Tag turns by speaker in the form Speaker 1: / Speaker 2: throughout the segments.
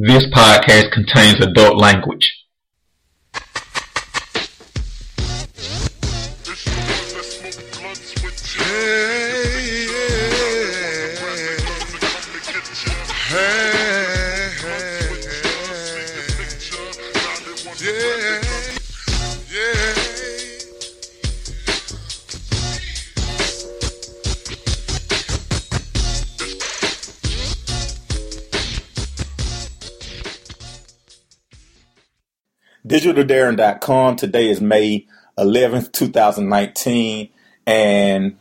Speaker 1: This podcast contains adult language.
Speaker 2: DigitalDarren.com. Today is May 11th, 2019. And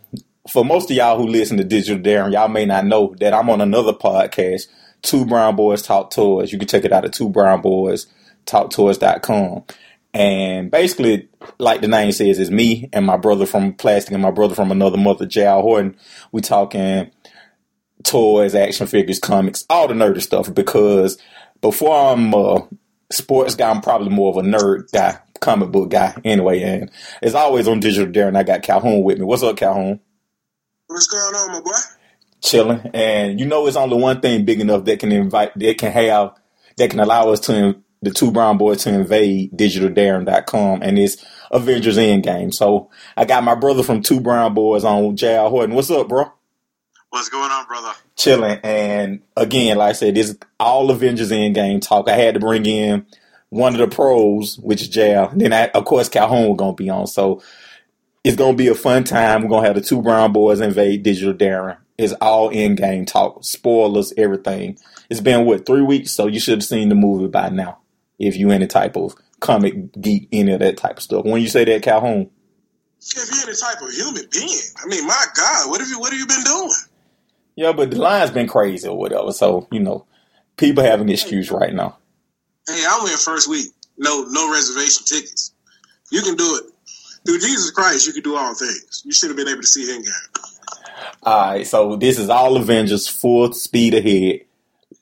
Speaker 2: for most of y'all who listen to Digital Darren, y'all may not know that I'm on another podcast, Two Brown Boys Talk Toys. You can check it out at Two Brown Boys Talk Toys.com. And basically, like the name says, it's me and my brother from Plastic and my brother from another mother, J.R. Horton. We talking toys, action figures, comics, all the nerdy stuff because before I'm uh, sports guy. I'm probably more of a nerd guy, comic book guy anyway. And it's always on digital. And I got Calhoun with me. What's up, Calhoun?
Speaker 3: What's going on, my boy?
Speaker 2: Chilling. And you know, it's only one thing big enough that can invite, that can have, that can allow us to, the two brown boys to invade digitaldarren.com and it's Avengers Endgame. So I got my brother from Two Brown Boys on JR Horton. What's up, bro?
Speaker 3: What's going on, brother?
Speaker 2: chilling. And again, like I said, this is all Avengers Endgame talk. I had to bring in one of the pros, which is Jal. Then, I, of course, Calhoun was going to be on. So it's going to be a fun time. We're going to have the two brown boys invade Digital Darren. It's all Endgame talk, spoilers, everything. It's been, what, three weeks? So you should have seen the movie by now if you any type of comic geek, any of that type of stuff. When you say that, Calhoun?
Speaker 3: If you're any type of human being, I mean, my God, what have you what have you been doing?
Speaker 2: Yeah, but the line's been crazy or whatever. So, you know, people have an excuse right now.
Speaker 3: Hey, I went first week. No, no reservation tickets. You can do it. Through Jesus Christ, you can do all things. You should have been able to see Endgame.
Speaker 2: All right, so this is all Avengers full speed ahead.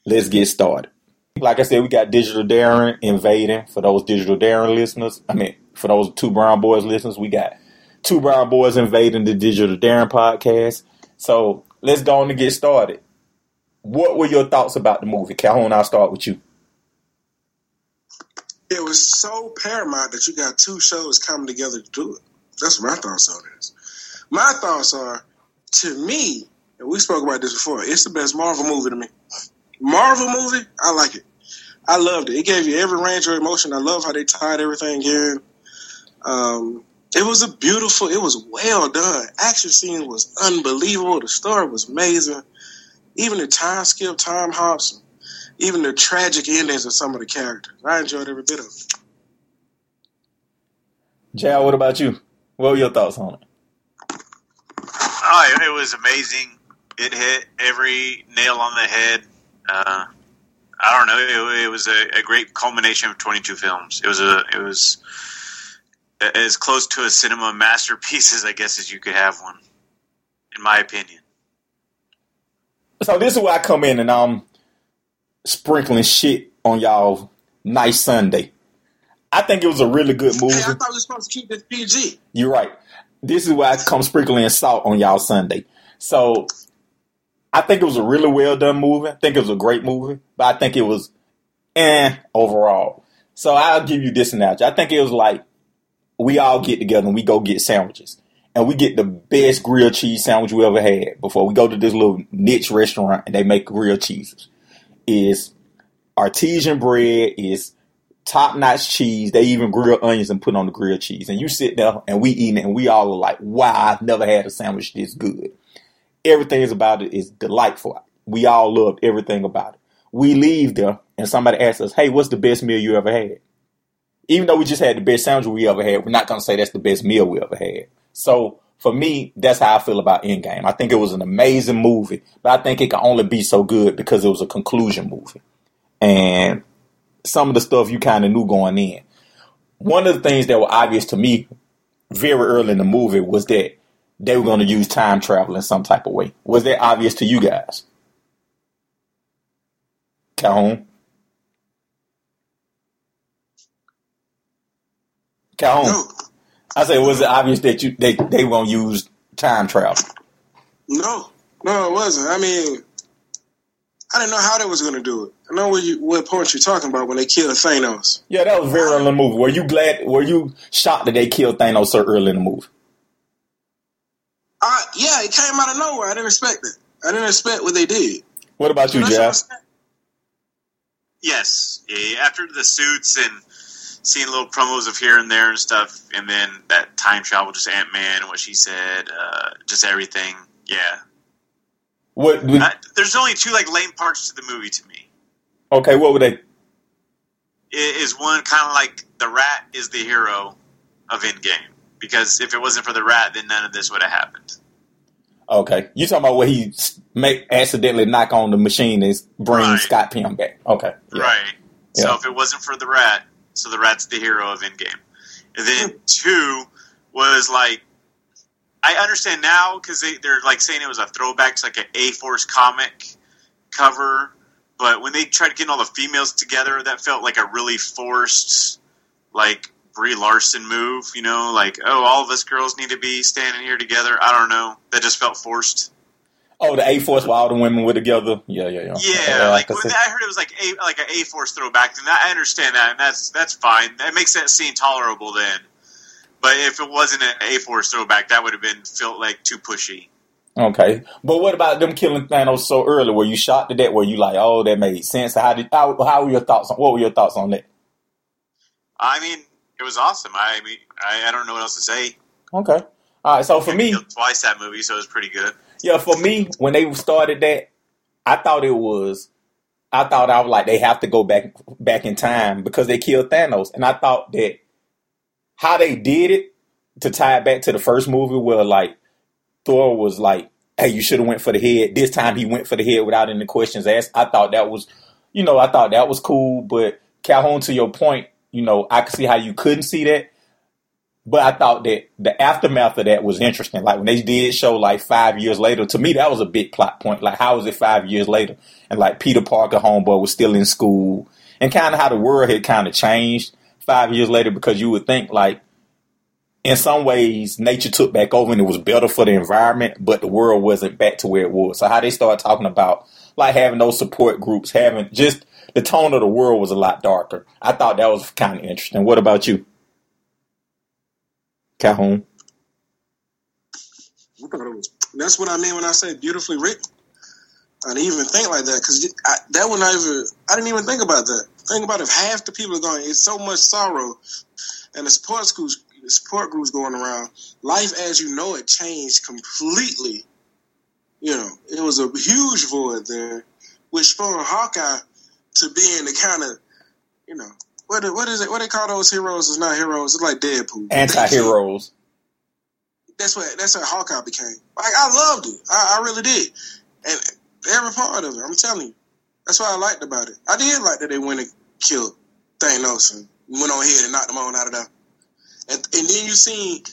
Speaker 2: Let's get started. Like I said, we got Digital Darren invading for those Digital Darren listeners. I mean, for those two Brown Boys listeners, we got two Brown Boys invading the Digital Darren podcast. So let's go on to get started. What were your thoughts about the movie? Calhoun, I'll start with you.
Speaker 3: It was so paramount that you got two shows coming together to do it. That's my thoughts on this. My thoughts are, to me, and we spoke about this before, it's the best Marvel movie to me. Marvel movie, I like it. I loved it. It gave you every range of emotion. I love how they tied everything in. Um, it was a beautiful, it was well done. Action scene was unbelievable. The story was amazing. Even the time skip, time hops, even the tragic endings of some of the characters. I enjoyed every bit of it.
Speaker 2: Jal, what about you? What were your thoughts on it?
Speaker 4: Oh, it was amazing. It hit every nail on the head. Uh, I don't know. It, it was a, a, great culmination of 22 films. It was a. It was as close to a cinema masterpiece as I guess as you could have one, in my opinion.
Speaker 2: So this is where I come in and I'm sprinkling shit on y'all nice Sunday. I think it was a really good movie. Hey,
Speaker 3: I thought we were supposed to keep this PG.
Speaker 2: You're right. This is where I come sprinkling salt on y'all Sunday. So I think it was a really well done movie. I think it was a great movie, but I think it was eh overall. So I'll give you this analogy. I think it was like we all get together and we go get sandwiches. And we get the best grilled cheese sandwich we ever had before we go to this little niche restaurant and they make grilled cheeses. Is artesian bread, is top notch cheese. They even grill onions and put on the grilled cheese. And you sit there and we eat it and we all are like, wow, I've never had a sandwich this good. Everything is about it is delightful. We all loved everything about it. We leave there and somebody asks us, hey, what's the best meal you ever had? Even though we just had the best sandwich we ever had, we're not going to say that's the best meal we ever had. So for me, that's how I feel about Endgame. I think it was an amazing movie, but I think it can only be so good because it was a conclusion movie. And some of the stuff you kind of knew going in. One of the things that were obvious to me very early in the movie was that they were going to use time travel in some type of way. Was that obvious to you guys? Calhoun? Calhoun. No. I said, was it obvious that you they they won't use time travel?
Speaker 3: No, no, it wasn't. I mean, I didn't know how they was going to do it. I know what, you, what point you're talking about when they killed Thanos.
Speaker 2: Yeah, that was very early in the movie. Were you glad? Were you shocked that they killed Thanos so early in the movie?
Speaker 3: Uh, yeah, it came out of nowhere. I didn't expect it. I didn't expect what they did.
Speaker 2: What about you,
Speaker 3: That's what I'm
Speaker 2: Jeff?
Speaker 4: Yes, yeah, after the suits and seeing little promos of here and there and stuff, and then that time travel, just Ant Man and what she said, uh, just everything. Yeah,
Speaker 2: What?
Speaker 4: Uh, there's only two like lame parts to the movie to me.
Speaker 2: Okay, what were they?
Speaker 4: I- Is one kind of like the rat is the hero of Endgame because if it wasn't for the rat, then none of this would have happened.
Speaker 2: Okay, you talking about where he make accidentally knock on the machine and bring
Speaker 4: Right.
Speaker 2: Scott Pym back? Okay, yeah.
Speaker 4: Right. So if it wasn't for the rat, so the rat's the hero of Endgame. And then two was like, I understand now because they, they're like saying it was a throwback to like an A Force comic cover, but when they tried getting all the females together, that felt like a really forced, like Brie Larson move. You know, like oh, all of us girls need to be standing here together. I don't know. That just felt forced.
Speaker 2: Oh, the A Force while all the women were together. Yeah, yeah, yeah.
Speaker 4: Yeah,
Speaker 2: I
Speaker 4: like
Speaker 2: can
Speaker 4: when
Speaker 2: see-
Speaker 4: I heard it was like a like an A Force throwback, then I understand that, and that's that's fine. That makes that scene tolerable then. But if it wasn't an A Force throwback, that would have been felt like too pushy.
Speaker 2: Okay, but what about them killing Thanos so early? Were you shocked at that? Were you like, oh, that made sense? How did how, how were your thoughts? on What were your thoughts on that?
Speaker 4: I mean, it was awesome. I mean, I, I don't know what else to say.
Speaker 2: Okay, all right. So for me,
Speaker 4: twice that movie, so it was pretty good.
Speaker 2: Yeah, for me, when they started that, I thought it was, I thought I was like they have to go back back in time because they killed Thanos, and I thought that how they did it to tie it back to the first movie, where like Thor was like, "Hey, you should have went for the head." This time he went for the head without any questions asked. I thought that was, you know, I thought that was cool. But Calhoun, to your point, you know, I could see how you couldn't see that. But I thought that the aftermath of that was interesting. Like when they did show like five years later, to me that was a big plot point. Like how was it five years later? And like Peter Parker, homeboy, was still in school, and kind of how the world had kind of changed five years later. Because you would think like, in some ways, nature took back over and it was better for the environment, but the world wasn't back to where it was. So how they started talking about like having those support groups, having just the tone of the world was a lot darker. I thought that was kind of interesting. What about you? Calhoun.
Speaker 3: That's what I mean when I say beautifully written. I didn't even think like that because that one I even I didn't even think about that. Think about if half the people are going, it's so much sorrow, and the support schools, the support groups going around. Life as you know it changed completely. You know, it was a huge void there, which spurred Hawkeye to being the kind of, you know, what what is it? What they call those heroes? It's not heroes. It's like Deadpool.
Speaker 2: Anti-heroes.
Speaker 3: that's what that's what Hawkeye became. Like I loved it, I, I really did, and every part of it. I'm telling you, that's what I liked about it. I did like that they went and killed Thanos and went on ahead and knocked them on out of there. And, and then you seen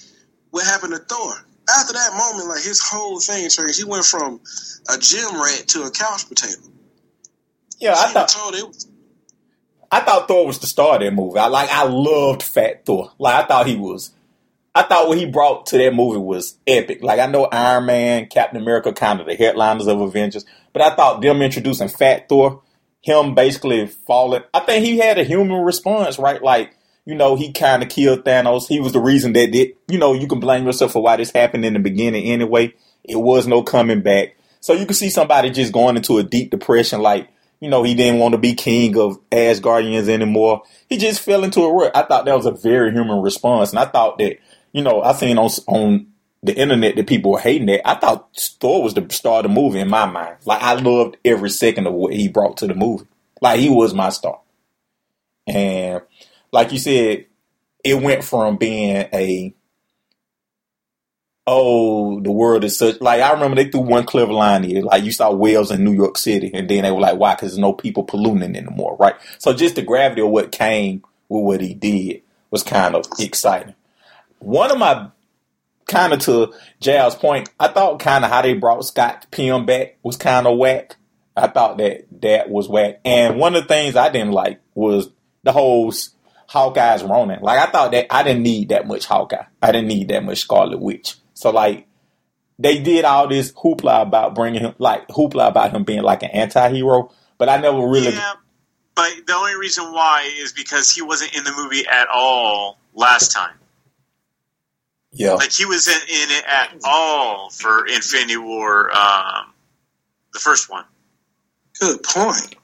Speaker 3: what happened to Thor. After that moment, like his whole thing changed. He went from a gym rat to a couch potato.
Speaker 2: Yeah, I thought
Speaker 3: told it,
Speaker 2: I thought Thor was the star of that movie. I like I loved Fat Thor. Like I thought he was I thought what he brought to that movie was epic. Like I know Iron Man, Captain America kind of the headliners of Avengers, but I thought them introducing Fat Thor, him basically falling I think he had a human response, right? Like you know, he kind of killed Thanos. He was the reason that did. You know, you can blame yourself for why this happened in the beginning anyway. It was no coming back. So you can see somebody just going into a deep depression, like you know, he didn't want to be king of Asgardians anymore. He just fell into a rut. I thought that was a very human response, and I thought that you know, I seen on on the internet that people were hating that. I thought Thor was the star of the movie in my mind. Like I loved every second of what he brought to the movie. Like he was my star. And like you said, it went from being a oh, the world is such like I remember they threw one clever line here, like you saw whales in New York City, and then they were like, why? Because there's no people polluting anymore, right? So just the gravity of what came with what he did was kind of exciting. One of my kind of to Jal's point, I thought kind of how they brought Scott Pym back was kind of whack. I thought that that was whack. And one of the things I didn't like was the whole Hawkeye's Ronin. Like I thought that I didn't need that much Hawkeye. I didn't need that much Scarlet Witch. So like they did all this hoopla about bringing him, like hoopla about him being like an anti-hero, but I never really.
Speaker 4: Yeah, but the only reason why is because he wasn't in the movie at all last time.
Speaker 2: Yeah,
Speaker 4: Like he wasn't in it at all for Infinity War, um, the first one.
Speaker 3: Good point.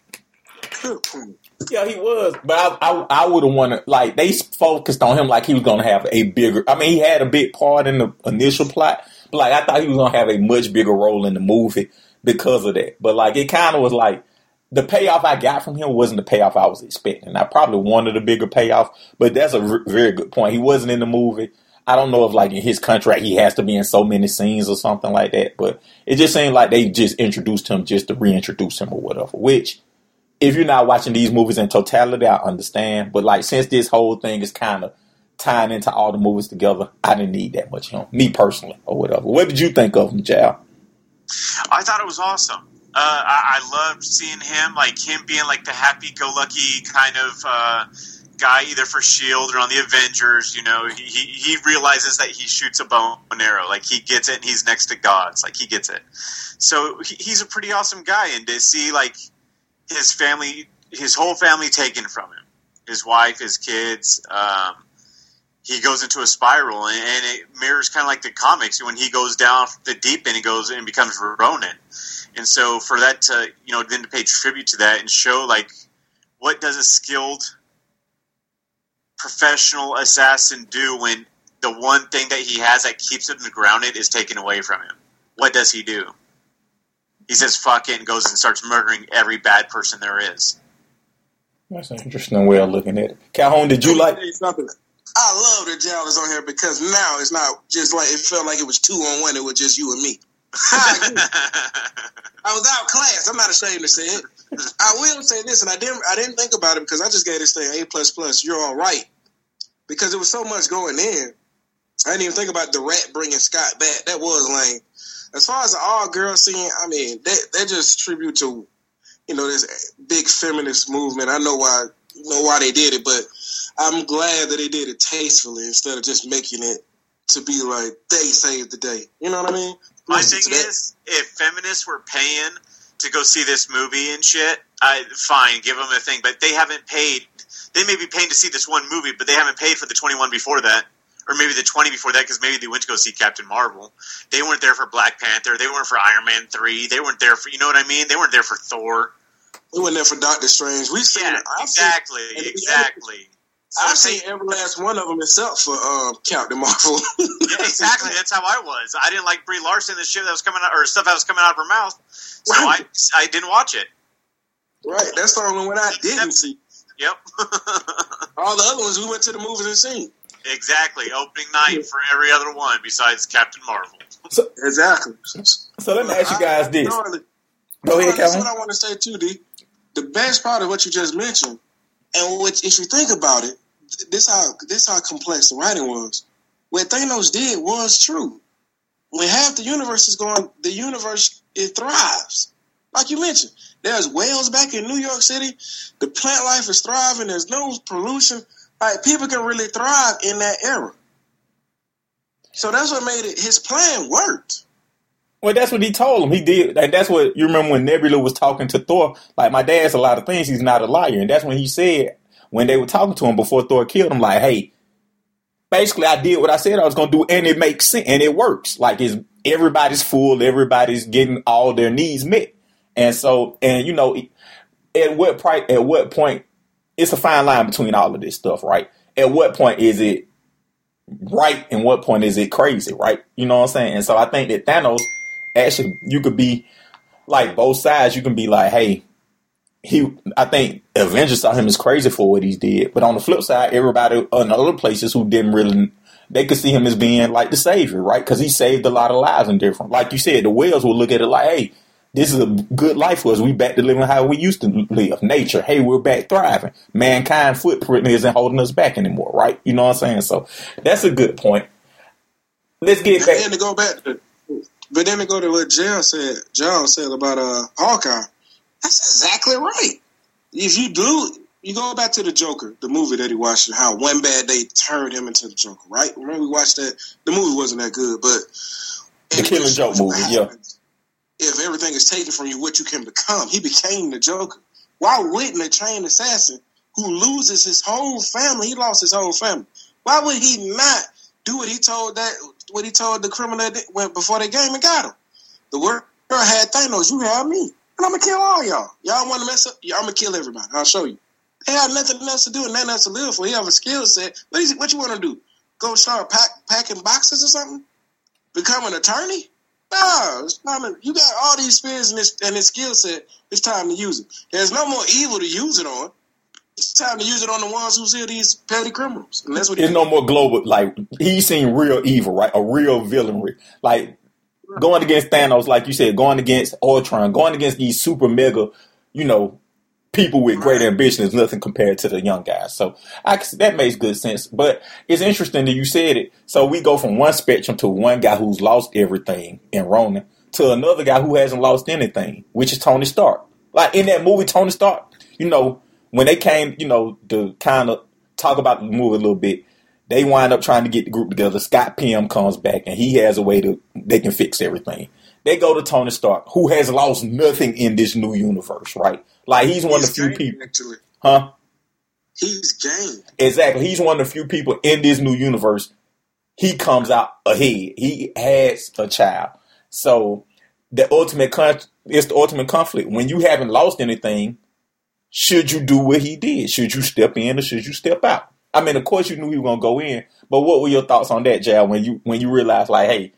Speaker 3: Good point.
Speaker 2: Yeah, he was, but I, I, I would have wanted like they focused on him like he was gonna have a bigger. I mean, he had a big part in the initial plot, but like I thought he was gonna have a much bigger role in the movie because of that. But like it kind of was like the payoff I got from him wasn't the payoff I was expecting. I probably wanted a bigger payoff, but that's a r- very good point. He wasn't in the movie. I don't know if like in his contract he has to be in so many scenes or something like that, but it just seemed like they just introduced him just to reintroduce him or whatever. Which, if you're not watching these movies in totality, I understand. But like since this whole thing is kind of tying into all the movies together, I didn't need that much him, me personally or whatever. What did you think of him, Jal?
Speaker 4: I thought it was awesome. Uh, I, I loved seeing him, like him being like the happy-go-lucky kind of uh, guy, either for Shield or on the Avengers. You know, he, he he realizes that he shoots a bow and arrow, like he gets it, and he's next to gods, like he gets it. So he, he's a pretty awesome guy, and to see like his family, his whole family taken from him, his wife, his kids. Um, he goes into a spiral, and, and it mirrors kind of like the comics when he goes down the deep end, he goes and becomes Ronin. And so for that to, you know, then to pay tribute to that and show like what does a skilled professional assassin do when the one thing that he has that keeps him grounded is taken away from him? What does he do? He says fuck it and goes and starts murdering every bad person there is.
Speaker 2: That's an interesting way of looking at it. Calhoun, did you like?
Speaker 3: Tell something. I love that Jal is on here because now it's not just like it felt like it was two on one. It was just you and me. I agree. I was outclassed. I'm not ashamed to say it. I will say this, and I didn't. I didn't think about it because I just gave this thing A plus plus. You're all right because there was so much going in. I didn't even think about the rat bringing Scott back. That was lame. As far as all girl scene, I mean, that that just tribute to you know this big feminist movement. I know why you know why they did it, but I'm glad that they did it tastefully instead of just making it to be like they saved the day. You know what I mean?
Speaker 4: My thing is, if feminists were paying to go see this movie and shit, I fine, give them a thing. But they haven't paid. They may be paying to see this one movie, but they haven't paid for the twenty-one before that, or maybe the twenty before that, because maybe they went to go see Captain Marvel. They weren't there for Black Panther. They weren't for Iron Man three. They weren't there for you know what I mean. They weren't there for Thor.
Speaker 3: we went there for Doctor Strange. We seen
Speaker 4: Yeah,
Speaker 3: it. I've seen-
Speaker 4: exactly,
Speaker 3: and to be
Speaker 4: exactly. So
Speaker 3: I've seen every last one of them except for um, Captain Marvel.
Speaker 4: Yeah, exactly. That's how I was. I didn't like Brie Larson the shit that was coming out, or stuff that was coming out of her mouth. So I,
Speaker 3: Right.
Speaker 4: I didn't watch it.
Speaker 3: right. That's the only one I didn't see.
Speaker 4: Yep.
Speaker 3: All the other ones we went to the movies and seen.
Speaker 4: Exactly. Opening night for every other one besides Captain Marvel.
Speaker 3: Exactly.
Speaker 2: So let me ask you guys this.
Speaker 3: No, the-
Speaker 2: Go ahead,
Speaker 3: no, That's
Speaker 2: Calhoun.
Speaker 3: what I want to say too, D. The best part of what you just mentioned, and which, if you think about it, this how this how complex the writing was. What Thanos did was true. When half the universe is going, the universe it thrives. Like you mentioned, there's whales back in New York City. The plant life is thriving. There's no pollution. Like people can really thrive in that era. So that's what made it. His plan worked.
Speaker 2: Well, that's what he told him. He did. That's what you remember when Nebula was talking to Thor. Like, my dad's a lot of things. He's not a liar, and that's when he said when they were talking to him before Thor killed him. Like, hey, basically, I did what I said I was going to do, and it makes sense, and it works. Like, it's everybody's full, everybody's getting all their needs met, and so, and you know, at what price, at what point, it's a fine line between all of this stuff, right? At what point is it right, and what point is it crazy, right? You know what I'm saying? And so, I think that Thanos actually you could be like both sides. You can be like, hey, he. I think Avengers saw him as crazy for what he did, but on the flip side, everybody in other places who didn't really, they could see him as being like the savior, right? Because he saved a lot of lives and different. Like you said, the whales will look at it like, hey. This is a good life for us. We back to living how we used to live. Nature, hey, we're back thriving. Mankind footprint isn't holding us back anymore, right? You know what I'm saying? So that's a good point. Let's get back.
Speaker 3: then to go back to, but then to go to what John said, John said about uh Hawkeye. That's exactly right. If you do, you go back to the Joker, the movie that he watched, and how one bad day turned him into the Joker. Right? Remember we watched that? The movie wasn't that good, but
Speaker 2: The Killing Joke movie, yeah.
Speaker 3: If everything is taken from you, what you can become. He became the Joker. Why wouldn't a trained assassin who loses his whole family, he lost his whole family. Why would he not do what he told that what he told the criminal that before they game and got him? The world had Thanos, you have me. And I'm gonna kill all y'all. Y'all wanna mess up? Yeah, I'm gonna kill everybody. I'll show you. They have nothing else to do and nothing else to live for. He have a skill set. What you wanna do? Go start pack, packing boxes or something? Become an attorney? No, it's time to, you got all these skills and this, and this skill set. It's time to use it. There's no more evil to use it on. It's time to use it on the ones who see these petty criminals. And that's what
Speaker 2: it's no more global. Like he's seen real evil, right? A real villainry. Like going against Thanos, like you said, going against Ultron, going against these super mega, you know, people with great ambition is nothing compared to the young guys. So I, that makes good sense. But it's interesting that you said it. So we go from one spectrum to one guy who's lost everything in Ronin to another guy who hasn't lost anything, which is Tony Stark. Like in that movie, Tony Stark, you know, when they came, you know, to kind of talk about the movie a little bit, they wind up trying to get the group together. Scott Pym comes back and he has a way to they can fix everything. They go to Tony Stark, who has lost nothing in this new universe, right? Like he's one he's of the few people,
Speaker 3: actually.
Speaker 2: huh?
Speaker 3: He's game.
Speaker 2: Exactly. He's one of the few people in this new universe. He comes out ahead. He has a child. So the ultimate con- it's the ultimate conflict. When you haven't lost anything, should you do what he did? Should you step in or should you step out? I mean, of course you knew he was gonna go in, but what were your thoughts on that, Jal? When you when you realized like, hey,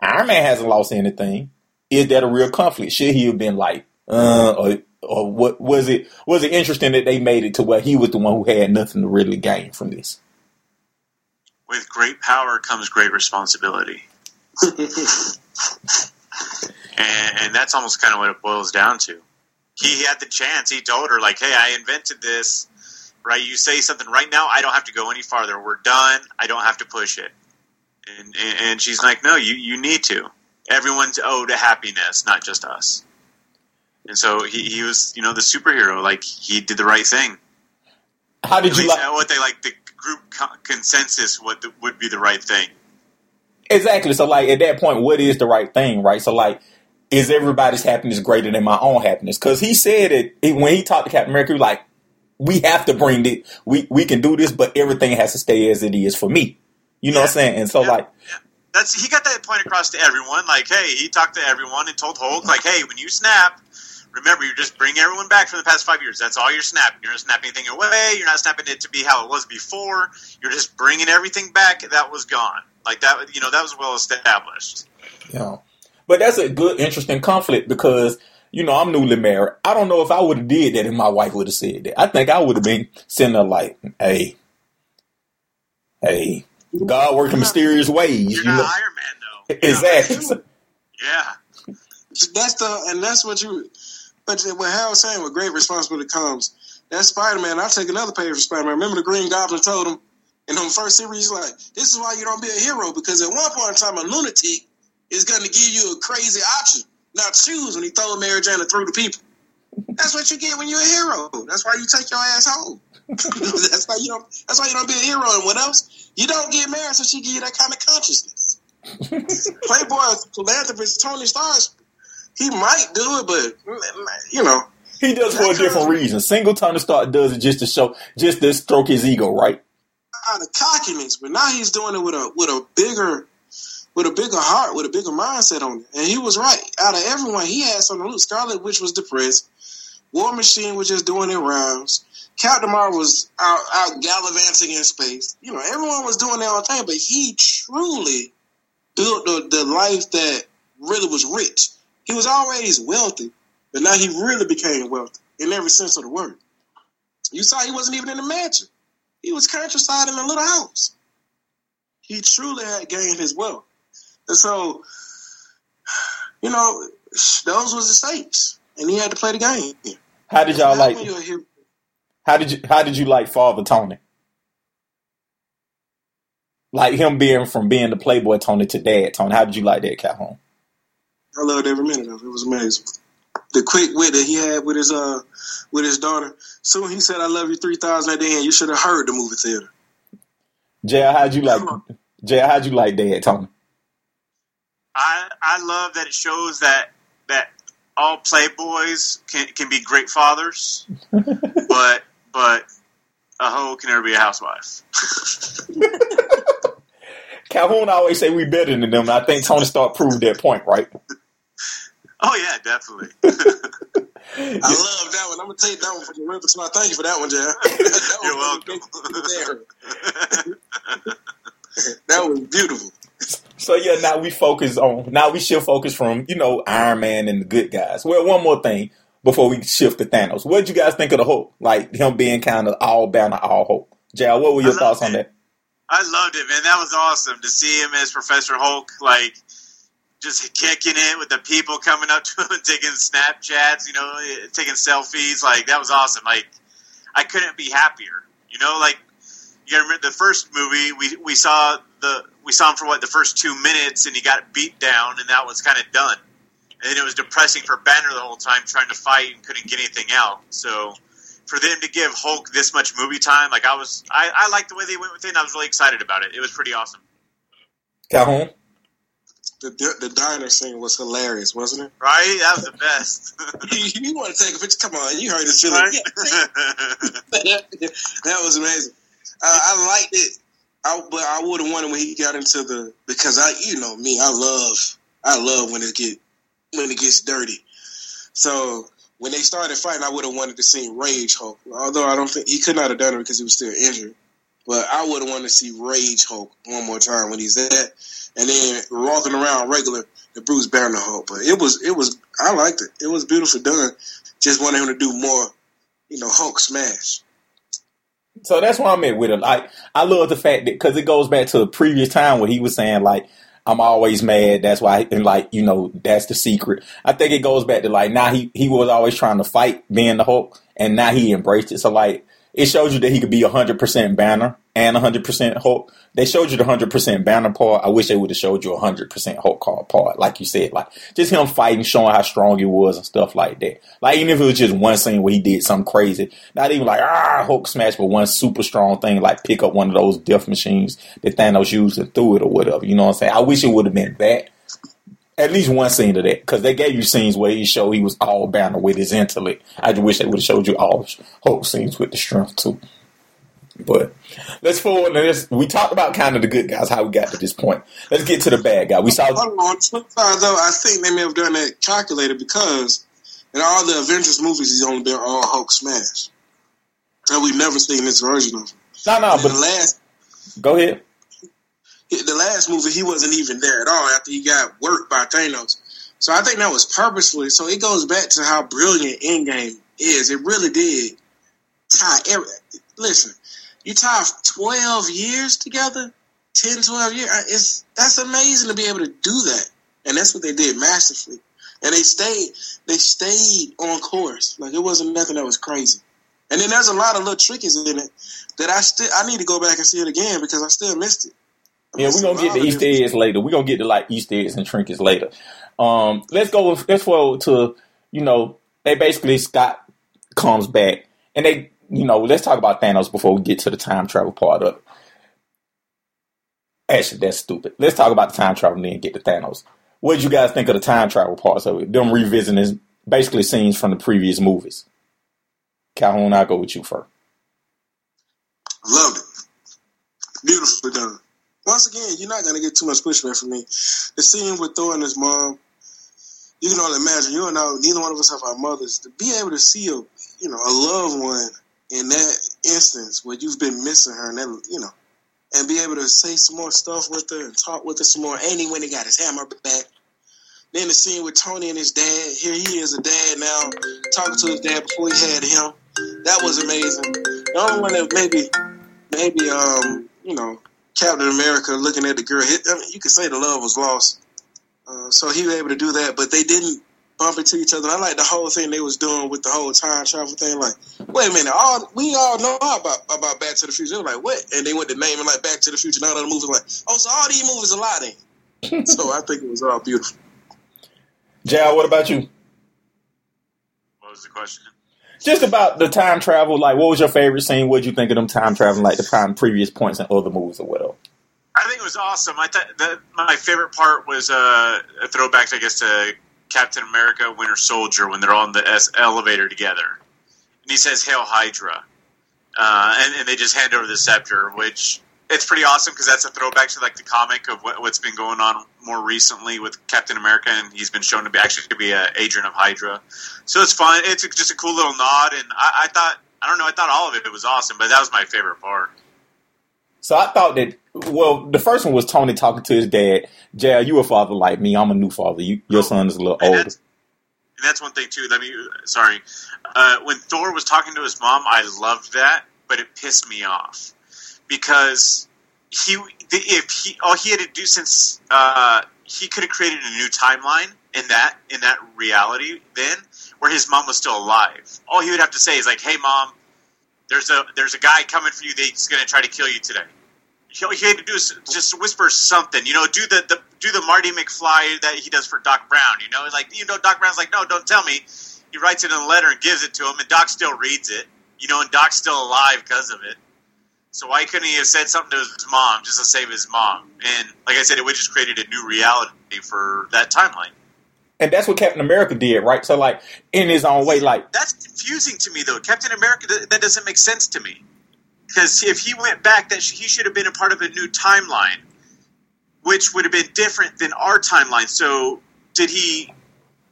Speaker 2: Iron Man hasn't lost anything. Is that a real conflict? Should he have been like, uh, or or what was it? Was it interesting that they made it to where he was the one who had nothing to really gain from this?
Speaker 4: With great power comes great responsibility, and, and that's almost kind of what it boils down to he had the chance. He told her, like, hey, I invented this, right? You say something right now, I don't have to go any farther. We're done. I don't have to push it. And, and she's like, no, you, you need to. Everyone's owed a happiness, not just us. And so he, he was, you know, the superhero. Like, he did the right thing.
Speaker 2: How did At you like
Speaker 4: what they like the group consensus? What the, would be the right thing?
Speaker 2: Exactly. So, like at that point, what is the right thing, right? So, like is everybody's happiness greater than my own happiness? Because he said it, it, when he talked to Captain America, like we have to bring it. We we can do this, but everything has to stay as it is for me. You know yeah. what I'm saying? And so yeah. like.
Speaker 4: Yeah. That's he got that point across to everyone. Like, hey, he talked to everyone and told Hulk, like, hey, when you snap, remember you're just bringing everyone back from the past five years. That's all you're snapping. You're not snapping anything away. You're not snapping it to be how it was before. You're just bringing everything back that was gone. Like that, you know, that was well established.
Speaker 2: Yeah. But that's a good, interesting conflict because you know I'm newly married. I don't know if I would have did that if my wife would have said that. I think I would have been sitting there like, "Hey, hey, God works in mysterious ways."
Speaker 4: You're you not know? Iron Man
Speaker 2: though. Exactly.
Speaker 4: yeah.
Speaker 3: That's the and that's what you. But what Harold's saying, with great responsibility comes. That Spider Man, I'll take another page for Spider Man. Remember the Green Goblin told him in the first series, like, this is why you don't be a hero, because at one point in time, a lunatic is going to give you a crazy option, not choose when he throw Mary Jane through the people. That's what you get when you're a hero. That's why you take your ass home. that's why you don't. That's why you don't be a hero. And what else? You don't get married, so she give you that kind of consciousness. Playboy philanthropist Tony Stark, he might do it, but you know,
Speaker 2: he does for a different reason. Single Tony Stark does it just to show, just to stroke his ego, right?
Speaker 3: Out of cockiness, but now he's doing it with a with a bigger with a bigger heart, with a bigger mindset on it. And he was right. Out of everyone, he had something to lose. Scarlet Witch was depressed. War Machine was just doing their rounds. Captain Marvel was out, out gallivanting in space. You know, everyone was doing their own thing, but he truly built the, the life that really was rich. He was always wealthy, but now he really became wealthy in every sense of the word. You saw he wasn't even in a mansion. He was countryside in a little house. He truly had gained his wealth. And so, you know, those was the stakes, and he had to play the game.
Speaker 2: How did y'all like? How did you How did you like Father Tony? Like him being from being the Playboy Tony to Dad Tony. How did you like that, Calhoun?
Speaker 3: I loved every minute of it. It was amazing. The quick wit that he had with his uh with his daughter. Soon he said, "I love you three thousand at the end." You should have heard the movie theater.
Speaker 2: Jay, how'd you like? Jay, how'd you like Dad Tony?
Speaker 4: I I love that it shows that that all playboys can can be great fathers, but but a hoe can never be a housewife.
Speaker 2: Calhoun always say we better than them. I think Tony Stark proved that point, right?
Speaker 4: Oh yeah, definitely.
Speaker 3: I love that one. I'm gonna take that one for the repertoire. Thank you for that one, Jay. That
Speaker 4: You're
Speaker 3: was- that was beautiful.
Speaker 2: So yeah, now we focus on now we shift focus from, you know, Iron Man and the good guys. Well, one more thing before we shift to Thanos. What did you guys think of the Hulk? Like him being kind of all banner, all hope. Jal, what were your thoughts
Speaker 4: loved
Speaker 2: on that?
Speaker 4: I loved it, man. That was awesome to see him as Professor Hulk, like just kicking it with the people coming up to him taking Snapchats, you know, taking selfies. Like that was awesome. Like I couldn't be happier. You know, like you gotta remember the first movie we we saw the we saw him for what the first two minutes and he got beat down and that was kind of done. And then it was depressing for Banner the whole time trying to fight and couldn't get anything out. So for them to give Hulk this much movie time, like I was, I, I liked the way they went with it. and I was really excited about it. It was pretty awesome.
Speaker 2: Calhoun?
Speaker 3: The, the diner scene was hilarious, wasn't it?
Speaker 4: Right? That was the best.
Speaker 3: you, you want to take a picture? Come on, you heard this feeling.
Speaker 4: Right?
Speaker 3: That was amazing. Uh, I liked it, I, but I would have wanted when he got into the because I, you know me, I love, I love when it get when it gets dirty. So when they started fighting, I would have wanted to see Rage Hulk. Although I don't think he could not have done it because he was still injured. But I would have wanted to see Rage Hulk one more time when he's that, and then walking around regular the Bruce Banner Hulk. But it was, it was, I liked it. It was beautiful done. Just wanted him to do more, you know, Hulk smash.
Speaker 2: So that's why I'm at with it. Like I love the fact that because it goes back to the previous time where he was saying like I'm always mad. That's why and like you know that's the secret. I think it goes back to like now he he was always trying to fight being the Hulk, and now he embraced it. So like it shows you that he could be 100% Banner and 100% Hulk. They showed you the 100% Banner part. I wish they would have showed you 100% Hulk part, like you said, like just him fighting, showing how strong he was and stuff like that. Like even if it was just one scene where he did something crazy, not even like ah Hulk smash, but one super strong thing like pick up one of those death machines that Thanos used and threw it or whatever. You know what I'm saying? I wish it would have been that. At least one scene of that, because they gave you scenes where he showed he was all Banner with his intellect. I just wish they would have showed you all Hulk scenes with the strength too. But let's forward. Let's, we talked about kind of the good guys, how we got to this point. Let's get to the bad guy. We saw.
Speaker 3: Hold on, side though, I think they may have done that calculated because in all the Avengers movies, he's only been all Hulk smash, and we've never seen this version of him.
Speaker 2: No, no,
Speaker 3: And
Speaker 2: but
Speaker 3: the last,
Speaker 2: go ahead.
Speaker 3: the last movie, he wasn't even there at all after he got worked by Thanos. So I think that was purposefully. So it goes back to how brilliant Endgame is. It really did tie every. Listen, you tie twelve years together, 10, 12 years. It's that's amazing to be able to do that, and that's what they did masterfully. And they stayed, they stayed on course. Like it wasn't nothing that was crazy. And then there's a lot of little trickies in it that I still I need to go back and see it again because I still missed it. I
Speaker 2: Yeah,
Speaker 3: missed
Speaker 2: we're gonna get the Easter eggs later. We're gonna get to like Easter eggs and trinkets later. Um, let's go. With, let's forward to you know they basically Scott comes back and they you know let's talk about Thanos before we get to the time travel part of it. Actually, that's stupid. Let's talk about the time travel and then get to Thanos. What did you guys think of the time travel parts of it? Them revisiting is basically scenes from the previous movies. Calhoun, I'll go with you first.
Speaker 3: Loved it. Beautifully done. Once again, you're not gonna get too much pushback from me. The scene with Thor and his mom, you can only imagine. You and I. Neither one of us have our mothers. To be able to see a, you know, a loved one in that instance where you've been missing her, and then you know, and be able to say some more stuff with her and talk with her some more. And he went and got his hammer back. Then the scene with Tony and his dad. Here he is, a dad now, talking to his dad before he had him. That was amazing. The only one that maybe, maybe, um, you know, Captain America looking at the girl. Hit, I mean, you could say the love was lost. Uh, so he was able to do that, but they didn't bump into each other. I like the whole thing they was doing with the whole time travel thing. Like, wait a minute, all we all know about about Back to the Future. They were like, what? And they went to naming like Back to the Future. Now the movies like, oh, so all these movies are lying. so I think it was all beautiful.
Speaker 2: Jal, what about you?
Speaker 4: What was the question?
Speaker 2: Just about the time travel, like what was your favorite scene? What did you think of them time traveling, like the time previous points in other movies or whatever?
Speaker 4: I I think it was awesome. I thought that my favorite part was uh, a throwback, I guess, to Captain America, Winter Soldier, when they're on the S- elevator together, and he says "Hail Hydra," uh, and, and they just hand over the scepter, which it's pretty awesome because that's a throwback to like the comic of what, what's been going on more recently with Captain America, and he's been shown to be actually to be an agent of Hydra. So it's fun. It's just a cool little nod, and I, I thought I don't know, I thought all of it was awesome, but that was my favorite part.
Speaker 2: So I thought that well, the first one was Tony talking to his dad. Jay, you a father like me. I'm a new father. You, your son is a little
Speaker 4: And
Speaker 2: older.
Speaker 4: that's, and that's one thing too. Let me sorry. Uh, when Thor was talking to his mom, I loved that, but it pissed me off because he if he all he had to do since uh, he could have created a new timeline in that in that reality then where his mom was still alive. All he would have to say is like, "Hey, mom, there's a there's a guy coming for you that's going to try to kill you today." All he had to do is just whisper something, you know, do the, the do the Marty McFly that he does for Doc Brown, you know, like you know, Doc Brown's like, no, don't tell me. He writes it in a letter and gives it to him, and Doc still reads it, you know, and Doc's still alive because of it. So why couldn't he have said something to his mom just to save his mom? And like I said, it would just created a new reality for that timeline.
Speaker 2: And that's what Captain America did, right? So like in his own way, like
Speaker 4: That's confusing to me, though. Captain America, th- that doesn't make sense to me. Because if he went back, that he should have been a part of a new timeline, which would have been different than our timeline. So did he?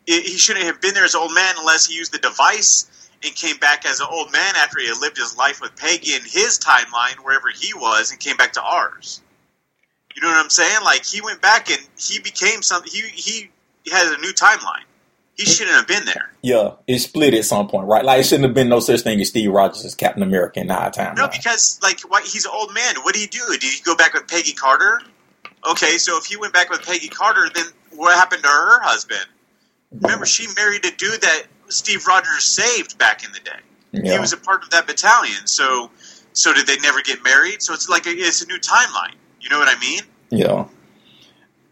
Speaker 4: He shouldn't have been there as an old man unless he used the device and came back as an old man after he had lived his life with Peggy in his timeline, wherever he was, and came back to ours. You know what I'm saying? Like he went back and he became something. He he has a new timeline. He shouldn't have been there.
Speaker 2: yeah, it split at some point, right? Like it shouldn't have been no such thing as Steve Rogers as Captain America in our time.
Speaker 4: No, because like why, he's an old man. What did he do? Did he go back with Peggy Carter? Okay, so if he went back with Peggy Carter, then what happened to her husband? Remember, she married a dude that Steve Rogers saved back in the day. He was a part of that battalion. So, so did they never get married? So it's like a, it's a new timeline. You know what I mean?
Speaker 2: Yeah.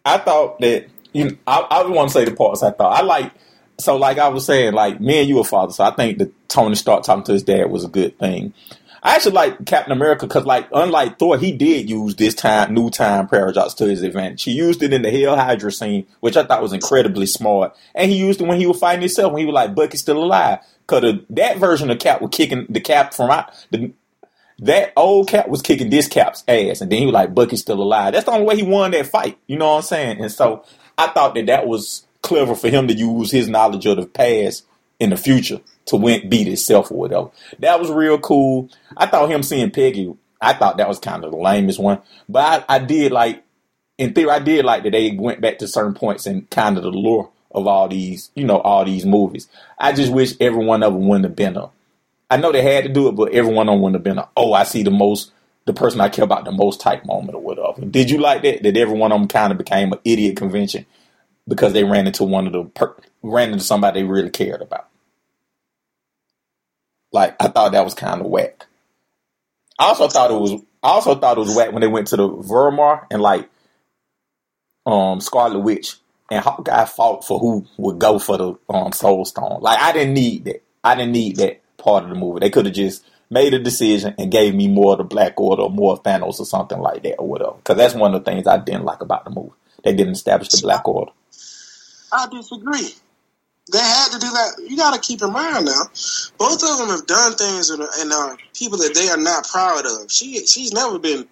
Speaker 2: I thought that you know, I, I want to say the parts I thought. I like so like I was saying, like me and you are father, so I think that Tony Stark talking to his dad was a good thing. I actually like Captain America because, like, unlike Thor, he did use this time, new time paradox to his advantage. He used it in the Hail Hydra scene, which I thought was incredibly smart, and he used it when he was fighting himself when he was like, "Bucky's still alive." Because that version of Cap was kicking the Cap from out the that old Cap was kicking this Cap's ass, and then he was like, Bucky's still alive. That's the only way he won that fight. You know what I'm saying? And so I thought that that was clever for him to use his knowledge of the past in the future to win, beat himself or whatever. That was real cool. I thought him seeing Peggy, I thought that was kind of the lamest one. But I, I did like, in theory, I did like that they went back to certain points and kind of the lure of all these, you know, all these movies. I just wish every one of them wouldn't have been a I know they had to do it, but everyone on wouldn't have been a, oh, I see the most, the person I care about the most type moment or whatever. Did you like that? That every one of them kind of became an idiot convention because they ran into one of the, per, ran into somebody they really cared about. Like, I thought that was kind of whack. I also thought it was, I also thought it was whack when they went to the Vormir and like, um, Scarlet Witch and Hawkeye fought for who would go for the um, Soul Stone. Like, I didn't need that. I didn't need that part of the movie. They could have just made a decision and gave me more of the Black Order or more Thanos or something like that or whatever. Because that's one of the things I didn't like about the movie. They didn't establish the Black Order.
Speaker 3: I disagree. They had to do that. You got to keep in mind now. Both of them have done things and, and are people that they are not proud of. She she's never been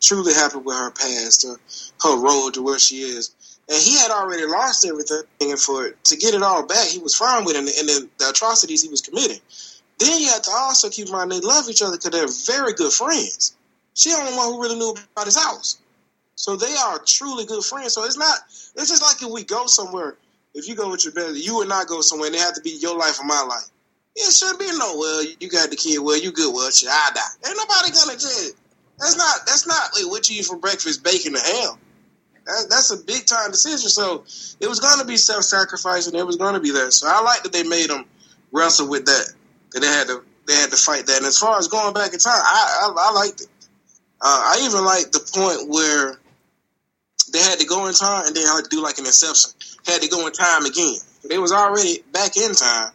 Speaker 3: truly happy with her past or her road to where she is. And he had already lost everything, and for to get it all back, he was fine with it, and, and the, the atrocities he was committing. Then you have to also keep in mind they love each other because they're very good friends. She the only one who really knew about his house, so they are truly good friends. So it's not. It's just like if we go somewhere. If you go with your brother, you would not go somewhere, and it have to be your life or my life. It shouldn't be no. Well, you got the kid. Well, you good. Well, shit, I die. Ain't nobody gonna judge. That's not. That's not. Wait, what you eat for breakfast? Bacon or ham? That, that's a big time decision. So it was to be self sacrificing. It was to be that. So I like that they made them wrestle with that. That they had to they had to fight that. And as far as going back in time, I I, I liked it. Uh, I even liked the point where they had to go in time and then had to do like an inception. Had to go in time again. They was already back in time.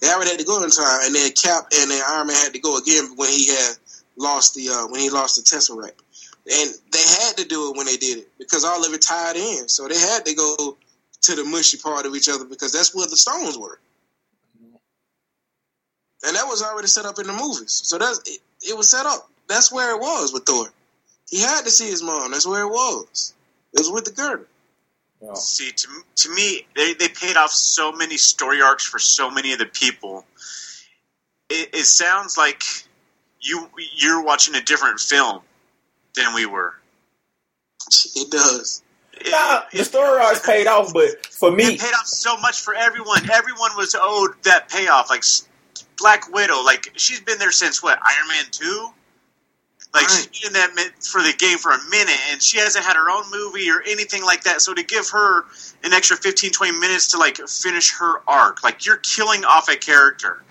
Speaker 3: They already had to go in time, and then Cap and then Iron Man had to go again when he had lost the uh, when he lost the Tesseract. and they had to do it when they did it because all of it tied in. So they had to go to the mushy part of each other because that's where the stones were. And that was already set up in the movies. So that's it, it was set up. That's where it was with Thor. He had to see his mom. That's where it was. It was with the girdle.
Speaker 2: Yeah.
Speaker 4: See, to, to me, they, they paid off so many story arcs for so many of the people. It, it sounds like you you're watching a different film than we were.
Speaker 3: It does.
Speaker 4: It-
Speaker 2: Nah, the story arcs paid off, but for me,
Speaker 4: It paid off so much for everyone. Everyone was owed that payoff. Like Black Widow, like she's been there since what Iron Man two. Like
Speaker 3: Right.
Speaker 4: she's been in that mi- for the game for a minute, and she hasn't had her own movie or anything like that. So to give her an extra 15, 20 minutes to like finish her arc, like you're killing off a character.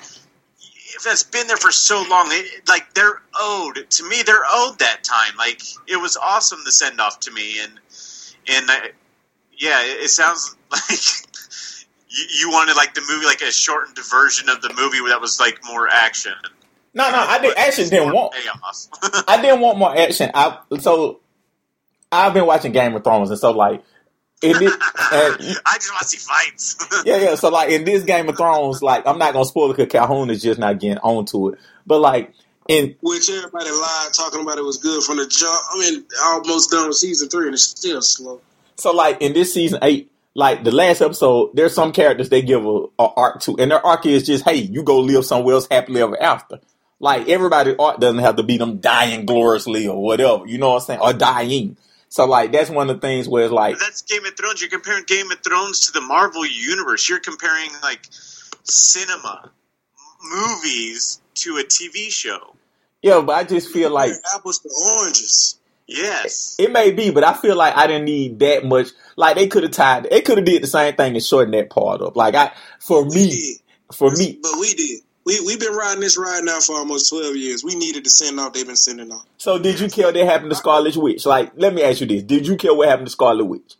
Speaker 4: If that's been there for so long, it, like they're owed. To me, they're owed that time. Like it was awesome the send off to me, and and I, yeah, it, it sounds like you, you wanted like the movie like a shortened version of the movie that was like more action.
Speaker 2: No, no, I did, actually didn't want. I didn't want more action. I so I've been watching Game of Thrones, and so like it did. and
Speaker 4: I just want to see fights.
Speaker 2: yeah, yeah. So like in this Game of Thrones, like I'm not gonna spoil it because Calhoun is just not getting onto it. But like in
Speaker 3: Which everybody lied talking about it was good from the jump. I mean, almost done with season three and it's still slow.
Speaker 2: so like in this season eight, like the last episode, there's some characters they give a, a arc to, and their arc is just hey, you go live somewhere else happily ever after. Like everybody art doesn't have to be them dying gloriously or whatever, you know what I'm saying, or dying. So like that's one of the things where it's like
Speaker 4: That's Game of Thrones. You're comparing Game of Thrones to the Marvel universe. You're comparing like cinema, movies to a TV show.
Speaker 2: yeah, but I just feel like
Speaker 3: apples to oranges.
Speaker 4: Yes.
Speaker 2: It may be, but I feel like I didn't need that much. Like they could have tied, they could have did the same thing and shortened that part up. Like I, for
Speaker 3: We
Speaker 2: me,
Speaker 3: did.
Speaker 2: for me,
Speaker 3: But we did. We we've been riding this ride now for almost twelve years. We needed to send off. They've been sending off.
Speaker 2: so did you care what happened to Scarlet Witch? Like, let me ask you this: Did you care what happened to Scarlet Witch?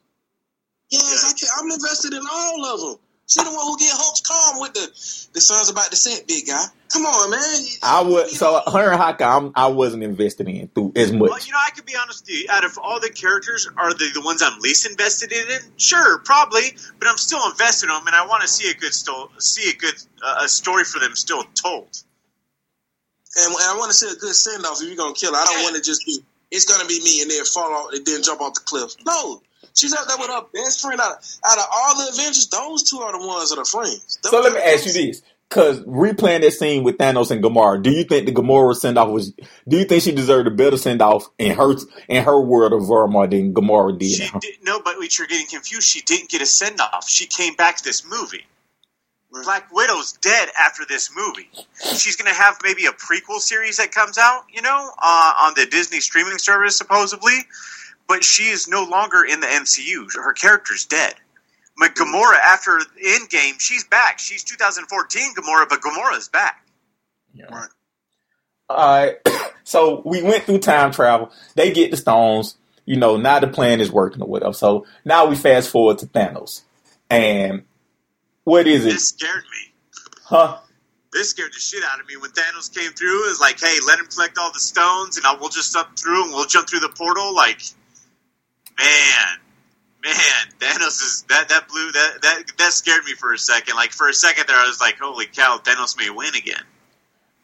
Speaker 3: Yes, I can, I'm invested in all of them. She the one who get Hulk's calm with the the sun's about to set, big guy. Come on, man.
Speaker 2: I would. So her and Hawkeye, I'm, I wasn't invested in through as much.
Speaker 4: Well, you know, I could be honest with you. Out of all the characters, are they the ones I'm least invested in? Sure, probably, but I'm still invested in them, and I want to see a good sto- see a good uh, a story for them still told.
Speaker 3: And, and I want to see a good send off if you're gonna kill her. I don't want to just be. It's gonna be me and then fall off and then jump off the cliff. No, she's out there with her best friend. Out of, out of all the Avengers, those two are the ones that are friends.
Speaker 2: So let me ask you this: Because replaying that scene with Thanos and Gamora, do you think the Gamora send off was? Do you think she deserved a better send off in her in her world of Vormir than Gamora did?
Speaker 4: She did, no, but what you're getting confused. She didn't get a send off. She came back to this movie.
Speaker 3: Right.
Speaker 4: Black Widow's dead after this movie. She's going to have maybe a prequel series that comes out, you know, uh, on the Disney streaming service, supposedly. But she is no longer in the MCU. Her character's dead. But Gamora, after Endgame, she's back. She's 2014 Gamora, but Gamora's back.
Speaker 3: Right.
Speaker 2: Alright, so we went through time travel. They get the stones. You know, now the plan is working or whatever. So now we fast forward to Thanos. And what is it?
Speaker 4: This scared me.
Speaker 2: Huh?
Speaker 4: This scared the shit out of me when Thanos came through. It was like, hey, let him collect all the stones, and I, we'll just jump through, and we'll jump through the portal. Like, man, man, Thanos is that that blew that that that scared me for a second. Like for a second there, I was like, holy cow, Thanos may win again.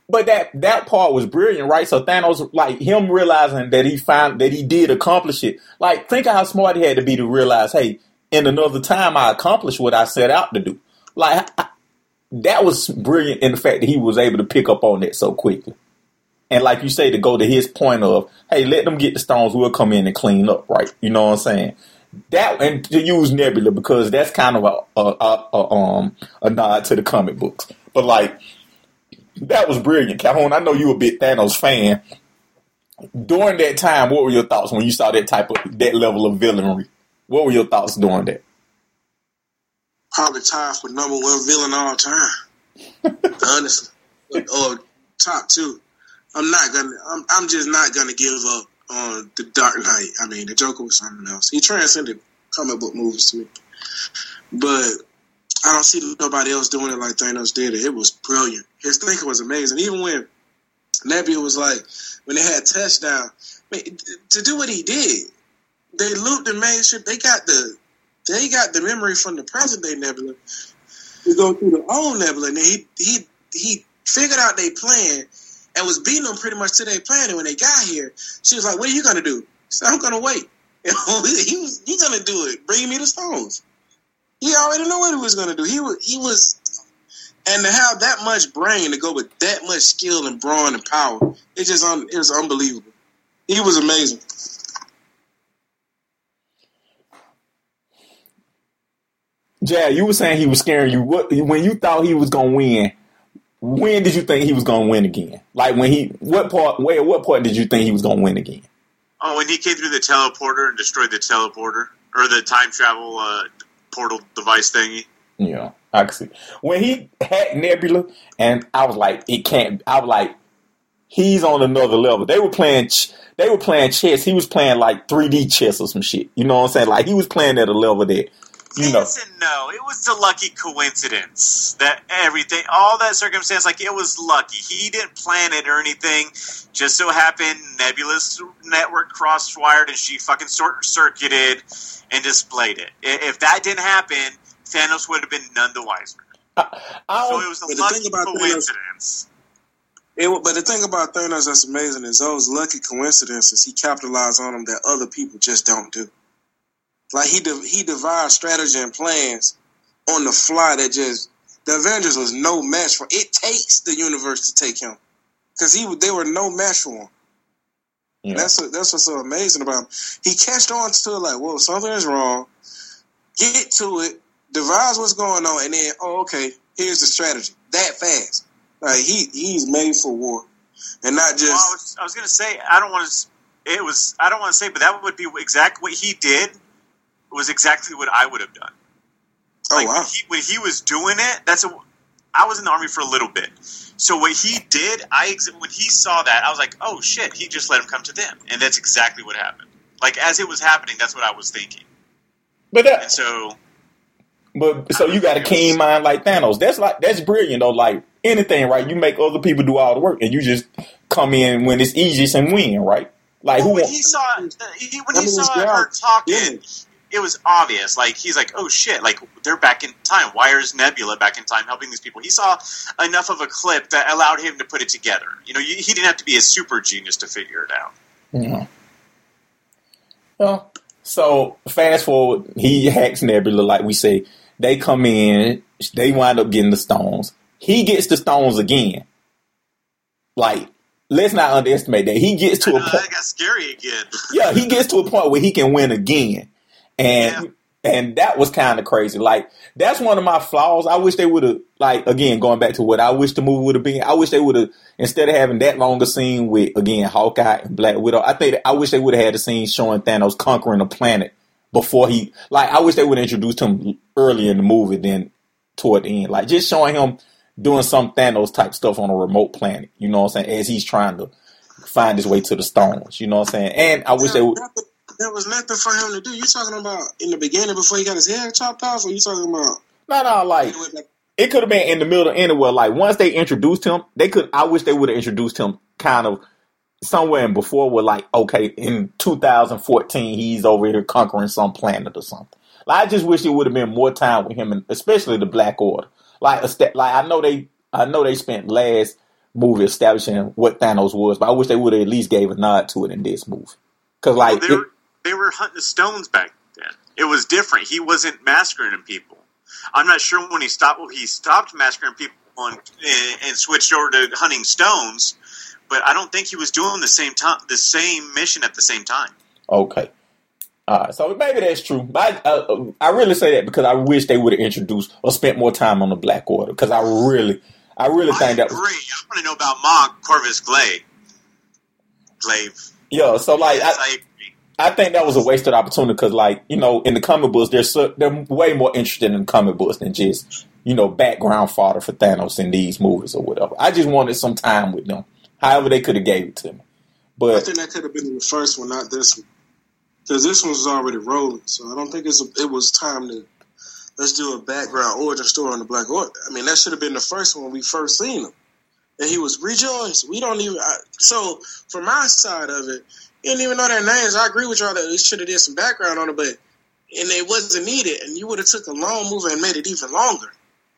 Speaker 2: But that that part was brilliant, right? So Thanos, like him realizing that he found that he did accomplish it. Like, think of how smart he had to be to realize, hey, in another time, I accomplished what I set out to do. Like, I, that was brilliant in the fact that he was able to pick up on that so quickly. And like you say, to go to his point of, hey, let them get the stones, we'll come in and clean up, right? You know what I'm saying? That and to use Nebula because that's kind of a, a, a, a um a nod to the comic books. But like that was brilliant, Calhoun. I know you a big Thanos fan. During that time, what were your thoughts when you saw that type of that level of villainy? What were your thoughts during that?
Speaker 3: Probably tied for number one villain all time. Honestly, or top two. I'm not gonna. I'm, I'm just not gonna give up on the Dark Knight. I mean, the Joker was something else. He transcended comic book movies to me, but I don't see nobody else doing it like Thanos did it. It was brilliant. His thinking was amazing. Even when Nebula was like, when they had touchdown, to do what he did, they looped and made they got the they got the memory from the present day nebula to go through the old nebula, and he he he figured out they plan and was beating them pretty much to their plan. And when they got here, she was like, "What are you gonna do?" So I'm gonna wait. He was he gonna do it. Bring me the stones. He already knew what he was gonna do. He was he was and to have that much brain to go with that much skill and brawn and power, it just un, it was unbelievable. He was amazing.
Speaker 2: Jad, you were saying he was scaring you. What when you thought he was gonna win? When did you think he was gonna win again? Like when he what part? Where what part did you think he was gonna win again?
Speaker 4: Oh, when he came through the teleporter and destroyed the teleporter or the time travel uh, portal device thingy.
Speaker 2: Yeah, I can see when he had Nebula, and I was like, it can't. I was like, he's on another level. They were playing. They were playing chess. He was playing like 3D chess or some shit. You know what I'm saying? Like he was playing at a level that you know.
Speaker 4: Yes and no. It was the lucky coincidence that everything, all that circumstance, like it was lucky. He didn't plan it or anything. Just so happened Nebula's network cross-wired and she fucking short circuited and displayed it. If that didn't happen, Thanos would have been none the wiser.
Speaker 2: I, I
Speaker 4: so it was a lucky
Speaker 3: thing about Thanos-
Speaker 4: coincidence.
Speaker 3: It, but the thing about Thanos that's amazing is those lucky coincidences he capitalized on them that other people just don't do. Like he de- he devised strategy and plans on the fly that just the Avengers was no match for. It takes the universe to take him because he they were no match for him.
Speaker 2: yeah.
Speaker 3: That's what, that's what's so amazing about him. He catched on to it like, whoa, something is wrong. Get to it, devise what's going on, and then, oh, okay, here's the strategy. That fast. Like he he's made for war, and not just.
Speaker 4: Well, I was, I was going to say I don't want to. It was I don't want to say, but that would be exactly what he did. Was exactly what I would have done.
Speaker 3: oh
Speaker 4: Like
Speaker 3: wow!
Speaker 4: when, he, when he was doing it, that's a. I was in the army for a little bit, so what he did, I when he saw that, I was like, oh shit, he just let him come to them, and that's exactly what happened. Like as it was happening, that's what I was thinking,
Speaker 2: but that,
Speaker 4: and so
Speaker 2: But so you got a keen mind like Thanos. That's like that's brilliant though. Like anything, right? You make other people do all the work, and you just come in when it's easiest and win, right? Like who?
Speaker 4: when he saw he, when
Speaker 3: I
Speaker 4: he saw her talking,
Speaker 3: Yeah.
Speaker 4: It was obvious. Like he's like, oh shit, like they're back in time. Why is Nebula back in time helping these people? He saw enough of a clip that allowed him to put it together. You know, you, he didn't have to be a super genius to figure it out.
Speaker 2: Yeah. Well, so fast forward, he hacks Nebula, like we say. They come in, they wind up getting the stones. He gets the stones again. Like, let's not underestimate that. He gets to a point.
Speaker 4: that got scary again.
Speaker 2: Yeah, he gets to a point where he can win again, and and that was kind of crazy. Like that's one of my flaws. I wish they would have like again going back to what I wish the movie would have been. I wish they would have instead of having that longer scene with again Hawkeye and Black Widow. I think I wish they would have had a scene showing Thanos conquering a planet before he like. I wish they would have introduced him earlier in the movie than toward the end. Like just showing him doing some Thanos type stuff on a remote planet. You know what I'm saying? As he's trying to find his way to the stones. You know what I'm saying? And I wish they would.
Speaker 3: There was nothing for him to do. You talking about in the beginning before he got his head chopped off, or you talking about?
Speaker 2: No, no, like it could have been in the middle of anywhere. Like once they introduced him, they could. I wish they would have introduced him kind of somewhere in before. Where like, okay, in 2014, he's over here conquering some planet or something. Like I just wish it would have been more time with him, and especially the Black Order. Like, a sta- like I know they, I know they spent last movie establishing what Thanos was, but I wish they would have at least gave a nod to it in this movie. Because like, it-
Speaker 4: were they were hunting the stones back then. It was different. He wasn't massacring people. I'm not sure when he stopped. Well, he stopped massacring people and, and switched over to hunting stones. But I don't think he was doing the same time, the same mission at the same time.
Speaker 2: Okay. All right, so maybe that's true. But I, uh, I really say that because I wish they would have introduced or spent more time on the Black Order. Because I really, I really
Speaker 4: I
Speaker 2: think that
Speaker 4: agree.
Speaker 2: was
Speaker 4: I want to know about Mog Corvus Glaive. Glaive.
Speaker 2: yeah. So like, I,
Speaker 4: agree.
Speaker 2: I think that was a wasted opportunity because like you know in the comic books they're so, they're way more interested in comic books than just you know background fodder for Thanos in these movies or whatever. I just wanted some time with them. However, they could have gave it to me. But I
Speaker 3: think that could have been in the first one, not this one, because this one was already rolling. So I don't think it's a, it was time to let's do a background origin story on the Black Order. I mean, that should have been the first one we first seen him, and he was rejoiced. We don't even. I, so from my side of it, You didn't even know their names. I agree with y'all that they should have did some background on it, but and it wasn't needed, and you would have took a long movie and made it even longer.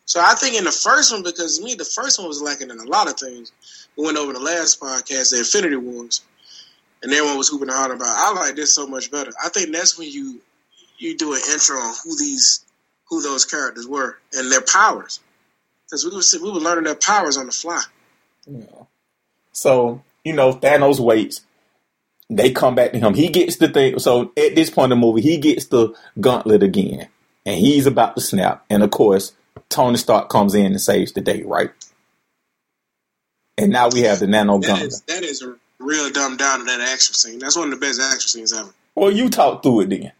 Speaker 3: So I think in the first one, because me the first one was lacking in a lot of things. We went over the last podcast, the Infinity Wars, and everyone was hooping hollering about. I like this so much better. I think that's when you you do an intro on who these who those characters were and their powers, because we were we were learning their powers on the fly.
Speaker 2: Yeah. So you know, Thanos waits. They come back to him. He gets the thing. So at this point in the movie, he gets the gauntlet again, and he's about to snap. And of course, Tony Stark comes in and saves the day, right? And now we have the nano
Speaker 3: That is that is a real dumb down to that action scene. That's one of the best action scenes ever.
Speaker 2: Well, you talk through it then.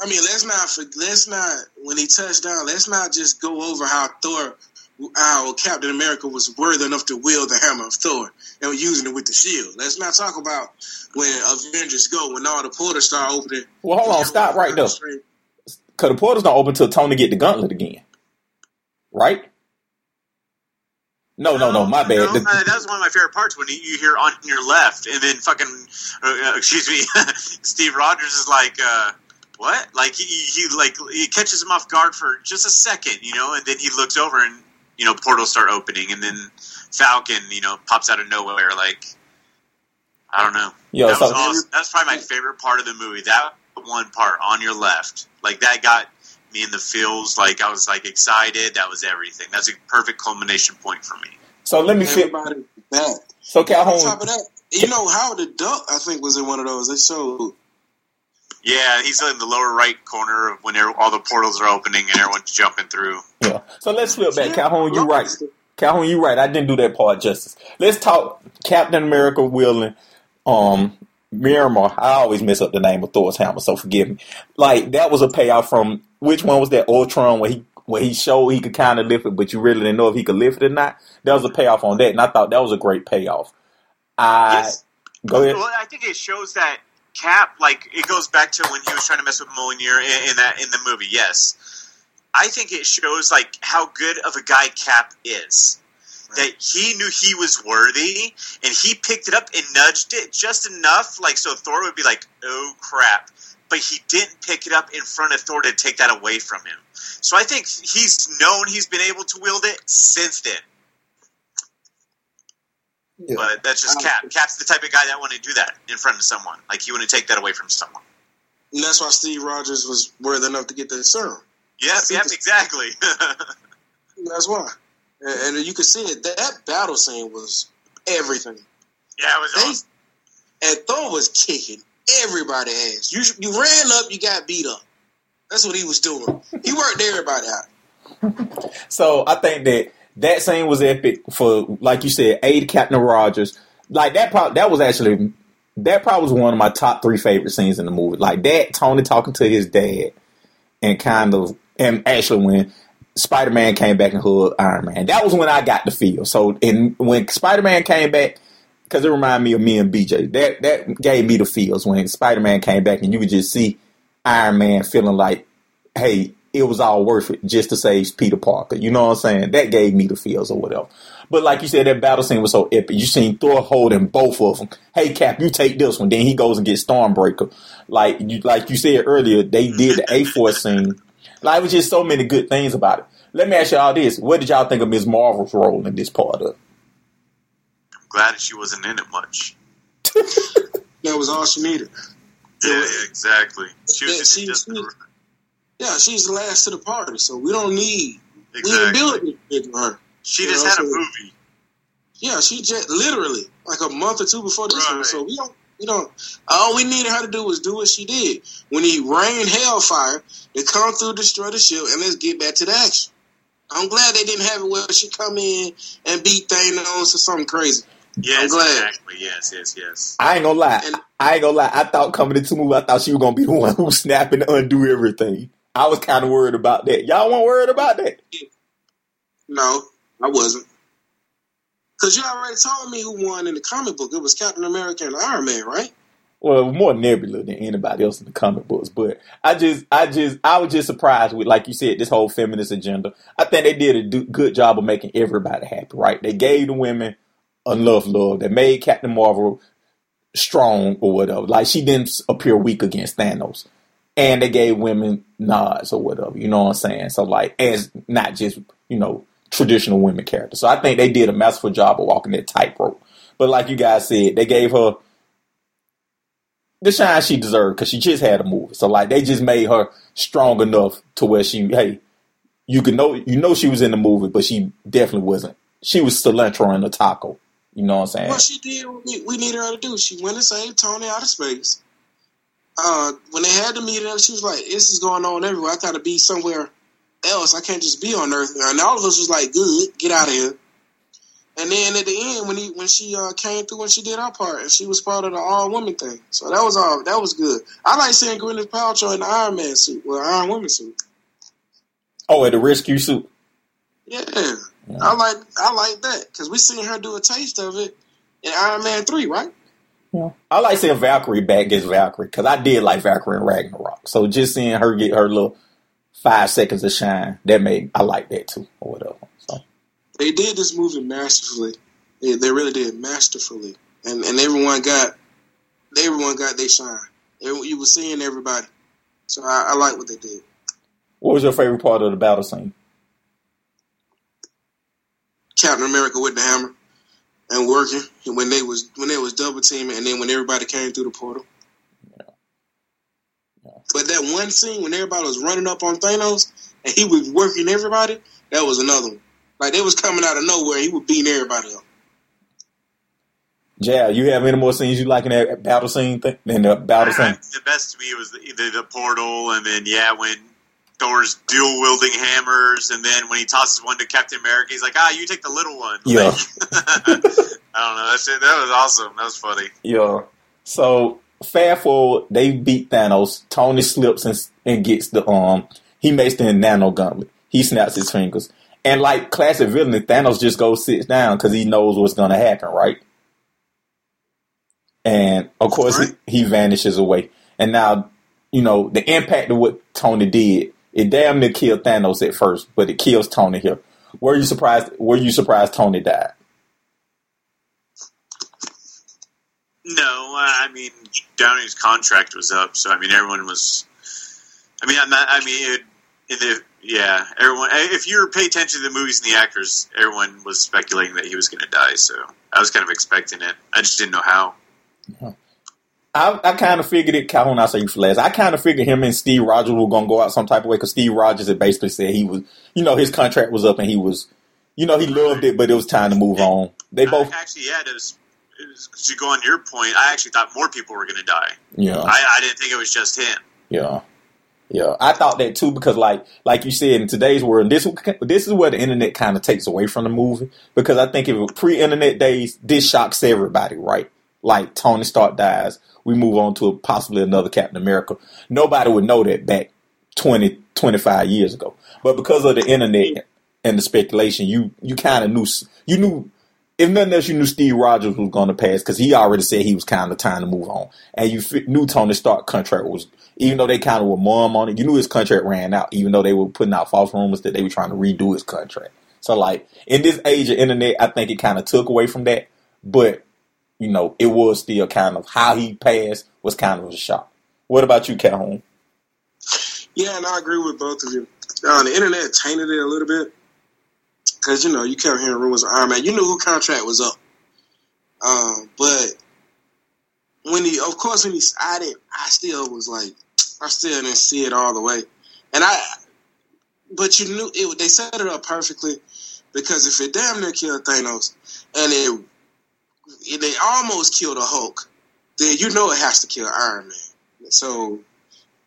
Speaker 3: I mean, let's not let's not when he touched down. Let's not just go over how Thor, how Captain America was worthy enough to wield the hammer of Thor and was using it with the shield. Let's not talk about when Avengers go when all the portals start opening.
Speaker 2: Well, hold on, stop right there. Because the portals don't open till Tony get the gauntlet again, right? No, no, no, my bad.
Speaker 4: No,
Speaker 2: The-
Speaker 4: uh, that was one of my favorite parts when you you hear on your left, and then fucking, uh, uh, excuse me, Steve Rogers is like, uh, what? Like he, he like he catches him off guard for just a second, you know, and then he looks over and you know portals start opening, and then Falcon, you know, pops out of nowhere. Like I don't know.
Speaker 2: Yo,
Speaker 4: that
Speaker 2: so
Speaker 4: was awesome. That's probably my favorite part of the movie. That one part on your left, like that got me in the feels. Like I was like excited. That was everything. That's a perfect culmination point for me.
Speaker 2: so let me fit.
Speaker 3: Everybody back.
Speaker 2: So
Speaker 3: On top
Speaker 2: Calhoun,
Speaker 3: of that, you know Howard the Duck, I think, was in one of those. They showed
Speaker 4: Yeah, he's in the lower right corner of when all the portals are opening and everyone's jumping through.
Speaker 2: yeah. So let's flip back. Calhoun, you right. Calhoun, you right. I didn't do that part justice. Let's talk Captain America wielding um Miramar. I always mess up the name of Thor's hammer, so forgive me. Like that was a payoff from which one was that Ultron where he where he showed he could kind of lift it, but you really didn't know if he could lift it or not. That was a payoff on that, and I thought that was a great payoff. I
Speaker 4: Yes.
Speaker 2: go ahead.
Speaker 4: Well, I think it shows that Cap, like, it goes back to when he was trying to mess with Mjolnir in, in that in the movie. Yes, I think it shows like how good of a guy Cap is. That he knew he was worthy, and he picked it up and nudged it just enough, like so Thor would be like, "Oh crap!" But he didn't pick it up in front of Thor to take that away from him. So I think he's known he's been able to wield it since then. But that's just Cap. Um, Cap's the type of guy that wouldn't do that in front of someone. Like he wouldn't take that away from someone.
Speaker 3: And that's why Steve Rogers was worthy enough to get the serum.
Speaker 4: Yep, yep, exactly.
Speaker 3: That's why. And, and you could see it. That battle scene was everything.
Speaker 4: yeah, it was
Speaker 3: They,
Speaker 4: awesome.
Speaker 3: and Thor was kicking everybody ass. You you ran up, you got beat up. That's what he was doing. He worked everybody out.
Speaker 2: So I think that that scene was epic for, like you said, aid Captain Rogers. Like that, that was actually that probably was one of my top three favorite scenes in the movie. Like that, Tony talking to his dad, and kind of, and actually when Spider Man came back and hugged Iron Man, that was when I got the feel. So, and when Spider Man came back, because it reminded me of me and BJ, that that gave me the feels when Spider Man came back, and you could just see Iron Man feeling like, hey, it was all worth it just to save Peter Parker. You know what I'm saying? That gave me the feels or whatever. But like you said, that battle scene was so epic. You seen Thor holding both of them. Hey Cap, you take this one. Then he goes and gets Stormbreaker. Like you, like you said earlier, they did the A Force scene. Like it was just so many good things about it. Let me ask y'all this: What did y'all think of Ms. Marvel's role in this part of?
Speaker 4: I'm glad she wasn't in it much.
Speaker 3: That was all she needed.
Speaker 4: Yeah, yeah, exactly. She
Speaker 3: Yeah,
Speaker 4: was
Speaker 3: she-
Speaker 4: just
Speaker 3: she- Yeah, she's the last to the party, so we don't need we didn't
Speaker 4: exactly.
Speaker 3: build anything for her.
Speaker 4: She just
Speaker 3: know,
Speaker 4: had a
Speaker 3: so-
Speaker 4: movie.
Speaker 3: Yeah, she just literally like a month or two before this one. So we don't, we don't. All we needed her to do was do what she did when he rained hellfire to come through, destroy the ship, and let's get back to the action. I'm glad they didn't have it where she come in and beat Thanos or something crazy.
Speaker 4: Yes,
Speaker 3: glad.
Speaker 4: exactly. Yes, yes, yes.
Speaker 2: I ain't gonna lie.
Speaker 3: And-
Speaker 2: I ain't gonna lie. I thought coming into the movie, I thought she was gonna be the one who snap and undo everything. I was kind of worried about that. Y'all weren't worried about that.
Speaker 3: No, I wasn't. Because you already told me who won in the comic book. It was Captain America and Iron Man, right?
Speaker 2: Well, more Nebula than anybody else in the comic books. But I just, I just, I was just surprised with, like you said, this whole feminist agenda. I think they did a do, good job of making everybody happy. Right? They gave the women enough love. They made Captain Marvel strong or whatever. Like she didn't appear weak against Thanos. And they gave women nods or whatever, you know what I'm saying? So like as not just, you know, traditional women characters. So I think they did a masterful job of walking that tightrope. But like you guys said, they gave her the shine she deserved because she just had a movie. So like they just made her strong enough to where she, hey, you could know you know she was in the movie, but she definitely wasn't. She was cilantro in a taco. You know what I'm saying?
Speaker 3: What she did, we, we needed her to do. She went and saved Tony out of space. Uh, when they had the meeting, she was like, "This is going on everywhere. I got to be somewhere else. I can't just be on Earth." And all of us was like, "Good, get out of here." And then at the end, when he when she uh, came through and she did her part, and she was part of the all woman thing, so that was all that was good. I like seeing Gwyneth Paltrow in the Iron Man suit, well, Iron Woman suit.
Speaker 2: Oh, at the rescue suit.
Speaker 3: Yeah, yeah. I like I like that because we seen her do a taste of it in Iron Man three, right?
Speaker 2: Yeah. I like seeing Valkyrie back as Valkyrie because I did like Valkyrie and Ragnarok. So just seeing her get her little five seconds of shine, that made I like that too, or whatever. So
Speaker 3: they did this movie masterfully. They, they really did masterfully, and and everyone got everyone got their shine. You were seeing everybody, so I, I like what they did.
Speaker 2: What was your favorite part of the battle scene?
Speaker 3: Captain America with the hammer and working, when they was when they was double teaming, and then when everybody came through the portal. Yeah. Yeah. But that one scene when everybody was running up on Thanos and he was working everybody, that was another one. Like they was coming out of nowhere, he was beating everybody up.
Speaker 2: Yeah, you have any more scenes you like in that battle scene thing than the battle
Speaker 4: I,
Speaker 2: scene?
Speaker 4: the best to me was the, the, the portal, and then yeah, when Thor's dual wielding hammers, and then when he tosses one to Captain America, he's like, "Ah, you take the little one."
Speaker 2: Yeah,
Speaker 4: I don't know. That shit, that was awesome. That was funny.
Speaker 2: Yeah. So fast forward, they beat Thanos. Tony slips and, and gets the um. He makes the nano gauntlet. He snaps his fingers, and like classic villain, Thanos just goes sits down because he knows what's gonna happen, right? And of course, right. he, he vanishes away. And now, you know, the impact of what Tony did it damn near killed Thanos at first, but it kills Tony here. Were you surprised? Were you surprised Tony died?
Speaker 4: No, I mean Downey's contract was up, so I mean everyone was. I mean, I'm not. I mean, it, it, yeah, everyone. Eh, if you pay attention to the movies and the actors, everyone was speculating that he was going to die. So I was kind of expecting it. I just didn't know how.
Speaker 2: I, I kind of figured it. Calhoun, I say you for last. I kind of figured him and Steve Rogers were going to go out some type of way because Steve Rogers had basically said he was, you know, his contract was up and he was, you know, he loved it, but it was time to move on. They both
Speaker 4: actually, yeah, it was, it was, to go on your point. I actually thought more people were going to die.
Speaker 2: Yeah,
Speaker 4: I, I didn't think it was just him.
Speaker 2: Yeah. Yeah, I thought that too because, like, like you said, in today's world, this this is where the internet kind of takes away from the movie because I think if pre-internet days, this shocks everybody, right? Like Tony Stark dies, we move on to possibly another Captain America. Nobody would know that back 20, 25 years ago. But because of the internet and the speculation, you you kind of knew you knew if nothing else, you knew Steve Rogers was going to pass because he already said he was kind of time to move on, and you knew Tony Stark contract was even though they kind of were mum on it, you knew his contract ran out, even though they were putting out false rumors that they were trying to redo his contract. So like in this age of internet, I think it kind of took away from that, but you know, it was still kind of how he passed was kind of a shock. What about you, Calhoun?
Speaker 3: Yeah, and I agree with both of you. Uh, the internet tainted it a little bit because you know you kept hearing rumors of Iron Man. You knew who contract was up, um, but when he, of course, when he, I I still was like, I still didn't see it all the way, and I, but you knew it. They set it up perfectly because if it damn near killed Thanos and it they almost killed a Hulk, then you know it has to kill Iron Man. So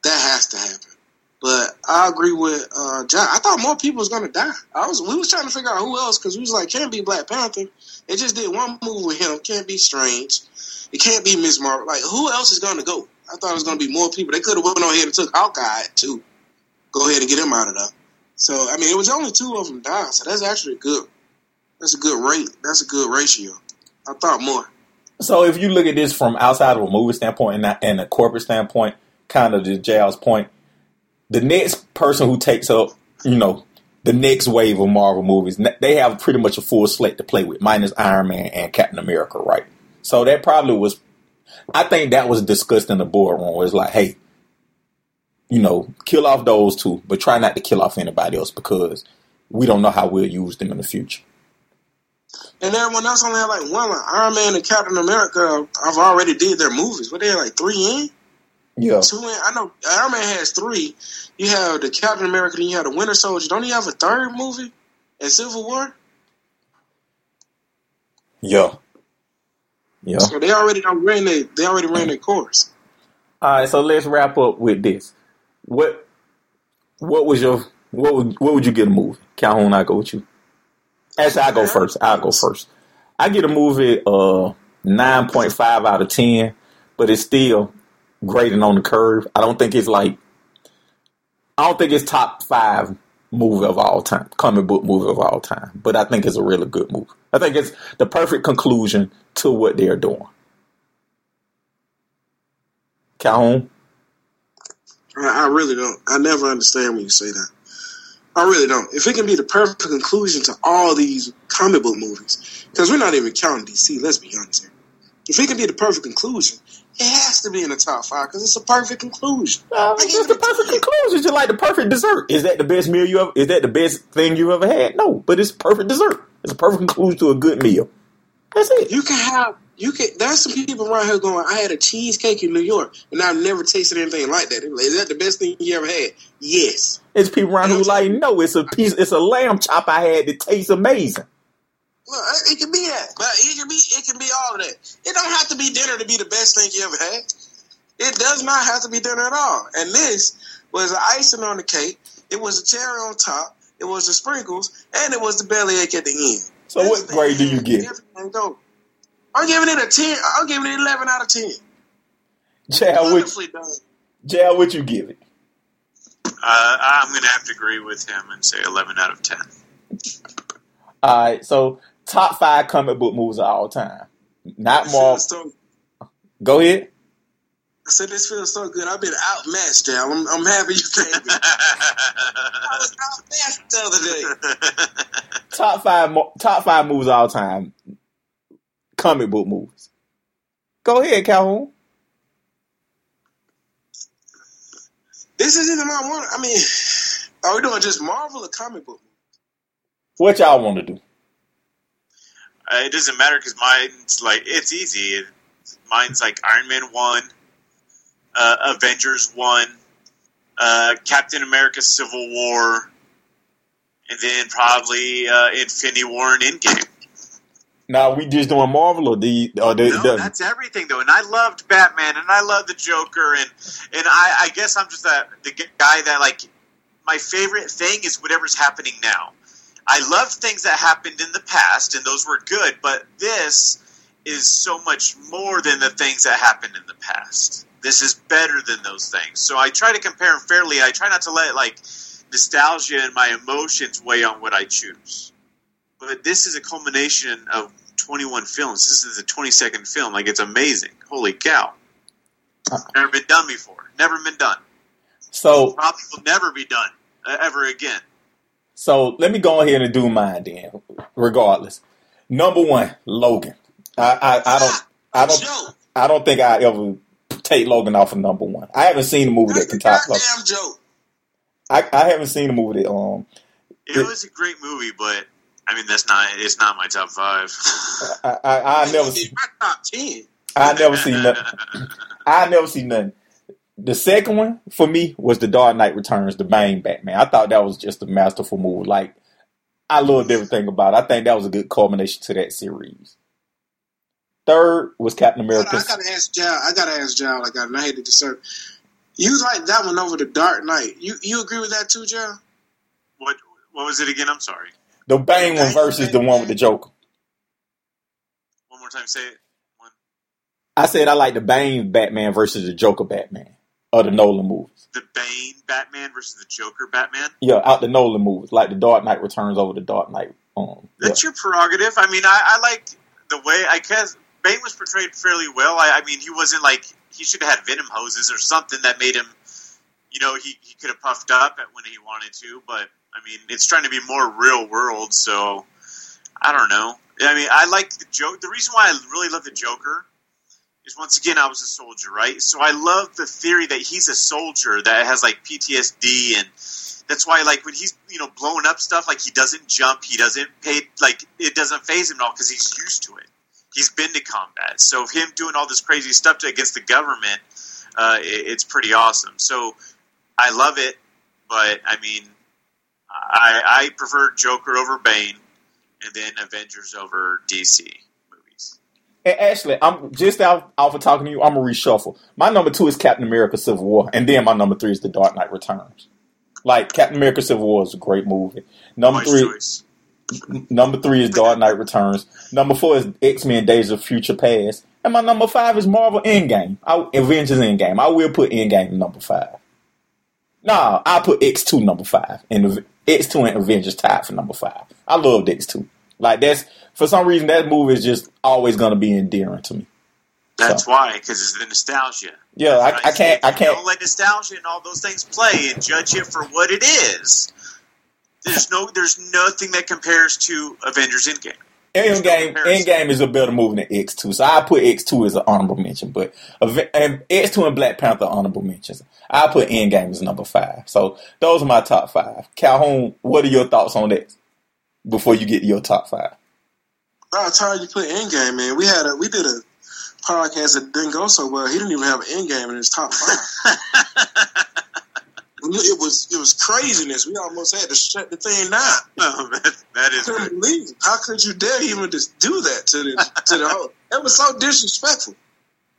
Speaker 3: that has to happen. But I agree with uh, John. I thought more people was gonna die. I was we was trying to figure out who else because we was like can't be Black Panther. They just did one move with him. Can't be Strange. It can't be Miss Marvel. Like who else is gonna go? I thought it was gonna be more people. They could have went on ahead and took Hawkeye too. Go ahead and get him out of there. So I mean, it was only two of them dying. So that's actually good. That's a good rate. That's a good ratio. I thought more.
Speaker 2: So if you look at this from outside of a movie standpoint and, and a corporate standpoint, kind of to JL's point, the next person who takes up, you know, the next wave of Marvel movies, they have pretty much a full slate to play with, minus Iron Man and Captain America, right? So that probably was. I think that was discussed in the boardroom. Where it's like, hey, you know, kill off those two, but try not to kill off anybody else because we don't know how we'll use them in the future.
Speaker 3: And everyone else only had like one. Like Iron Man and Captain America, I've already did their movies. What they had like three in,
Speaker 2: Yeah,
Speaker 3: two in. I know Iron Man has three. You have the Captain America, then you have the Winter Soldier. Don't you have a third movie in Civil War?
Speaker 2: yeah, yeah.
Speaker 3: So they already done ran their, they already ran their course.
Speaker 2: All right, so let's wrap up with this. What what was your what would what would you get a movie? Calhoun, I go with you. Actually, I go first. I'll go first. I get a movie uh nine point five out of ten, but it's still grading on the curve. I don't think it's like I don't think it's top five movie of all time, comic book movie of all time. But I think it's a really good movie. I think it's the perfect conclusion to what they're doing. Calhoun.
Speaker 3: I, I really don't. I never understand when you say that. I really don't. If it can be the perfect conclusion to all these comic book movies, because we're not even counting DC, let's be honest here. If it can be the perfect conclusion, it has to be in the top five because it's a perfect conclusion.
Speaker 2: Uh,
Speaker 3: I
Speaker 2: it's
Speaker 3: give
Speaker 2: just the
Speaker 3: it a
Speaker 2: perfect
Speaker 3: 10.
Speaker 2: conclusion. It's just like the perfect dessert. Is that the best meal you ever? Is that the best thing you've ever had? No, but it's perfect dessert. It's a perfect conclusion to a good meal. That's it.
Speaker 3: You can have you can. There's some people around here going. I had a cheesecake in New York, and I've never tasted anything like that. They're like, Is that the best thing you ever had? Yes.
Speaker 2: It's people around who like, no, it's a piece. It's a lamb chop I had that tastes amazing.
Speaker 3: Well, it can be that, but it can be it can be all of that. It don't have to be dinner to be the best thing you ever had. It does not have to be dinner at all. And this was the icing on the cake. It was a cherry on top. It was the sprinkles, and it was the bellyache at the end.
Speaker 2: So what grade do you give?
Speaker 3: I'm giving it a ten. I'm giving it eleven out of ten.
Speaker 2: Jal, what. Jal, what you give it?
Speaker 4: Uh, I'm going to have to agree with him and say 11 out of 10.
Speaker 2: All right, so top five comic book movies of all time. Not more.
Speaker 3: so-
Speaker 2: Go ahead.
Speaker 3: I said this feels so good. I've been outmatched, Jal. I'm, I'm happy you came. I was outmatched the other day.
Speaker 2: Top five. Top five movies of all time. Comic book movies. Go ahead, Calhoun.
Speaker 3: This isn't my one. I mean, are we doing just Marvel or comic book?
Speaker 2: What y'all want to do?
Speaker 4: Uh, it doesn't matter because mine's like it's easy. Mine's like Iron Man one, uh, Avengers one, uh, Captain America Civil War, and then probably uh, Infinity War and Endgame.
Speaker 2: Now we just doing Marvel or the or the,
Speaker 4: No,
Speaker 2: the
Speaker 4: that's everything though, and I loved Batman, and I love the Joker, and and I, I guess I'm just that the guy that like my favorite thing is whatever's happening now. I love things that happened in the past, and those were good, but this is so much more than the things that happened in the past. This is better than those things. So I try to compare them fairly. I try not to let like nostalgia and my emotions weigh on what I choose. But this is a culmination of 21 films. This is the 22nd film. Like it's amazing. Holy cow! Never been done before. Never been done.
Speaker 2: so
Speaker 4: Probably will never be done uh, ever again.
Speaker 2: so. Let me go ahead and do mine then. Regardless, number one, Logan. I I, I don't I don't I don't think I ever take Logan off of number one. I haven't seen a movie
Speaker 3: That's
Speaker 2: that can top Logan.
Speaker 3: goddamn joke.
Speaker 2: I, I haven't seen a movie that um
Speaker 4: It was a great movie, but I mean that's not. It's not my top five.
Speaker 2: I I, I never
Speaker 3: It's
Speaker 2: see
Speaker 3: my top ten.
Speaker 2: I never see nothing. I never see nothing. The second one for me was the Dark Knight Returns, the Bane Batman. I thought that was just a masterful move. Like I loved everything about it. I think that was a good culmination to that series. Third was Captain America.
Speaker 3: I gotta ask Jal. I gotta ask Jal. I got, and I hate to disturb. You like that one over the Dark Knight? You you agree with that too, Jal?
Speaker 4: what? What was it again? I'm sorry.
Speaker 2: The Bane one versus the one with the Joker.
Speaker 4: One more time. Say it. One.
Speaker 2: I said I like the Bane Batman versus the Joker Batman of the Nolan movies.
Speaker 4: The Bane Batman versus the Joker Batman.
Speaker 2: Yeah, out the Nolan movies, like the Dark Knight Returns over the Dark Knight. Um, yeah.
Speaker 4: That's your prerogative. I mean, I, I like the way I guess Bane was portrayed fairly well. I, I mean, he wasn't like he should have had venom hoses or something that made him, you know, he, he could have puffed up when he wanted to. But I mean, it's trying to be more real world, so I don't know. I mean, I like the joke. The reason why I really love the Joker is once again I was a soldier, right? So I love the theory that he's a soldier that has like PTSD and that's why like when he's you know blowing up stuff like he doesn't jump he doesn't pay like it doesn't phase him at all because he's used to it he's been to combat so him doing all this crazy stuff to, against the government uh, it, it's pretty awesome so i love it but i mean i i prefer joker over bane and then avengers over dc movies
Speaker 2: And actually, I'm just out off of talking to you. I'm gonna reshuffle. My number two is Captain America: Civil War, and then my number three is The Dark Knight Returns. Like Captain America: Civil War is a great movie. Number
Speaker 4: Wise
Speaker 2: three,
Speaker 4: choice.
Speaker 2: number three is Dark Knight Returns. Number four is X Men: Days of Future Past, and my number five is Marvel Endgame. I, Avengers Endgame. I will put Endgame number five. Nah, I put X two number five, and X two and Avengers tied for number five. I loved X two. Like that's for some reason that movie is just always gonna be endearing to me.
Speaker 4: That's
Speaker 2: So.
Speaker 4: why, because it's the nostalgia.
Speaker 2: Yeah, I, I can't. I can't.
Speaker 4: Don't let nostalgia and all those things play and judge it for what it is. There's no, there's nothing that compares to Avengers Endgame.
Speaker 2: Endgame. Endgame is a better movie than X two, so I put X two as an honorable mention. But X two and Black Panther honorable mentions. I put Endgame as number five. So those are my top five. Calhoun, what are your thoughts on that? Before you get to your top five,
Speaker 3: About time you put Endgame, man. We had a we did a podcast that didn't go so well. He didn't even have an Endgame in his top five. it was it was craziness. We almost had to shut the thing down.
Speaker 4: Oh, that, that
Speaker 3: I couldn't believe. How could you dare even just do that to the to the whole? That was so disrespectful.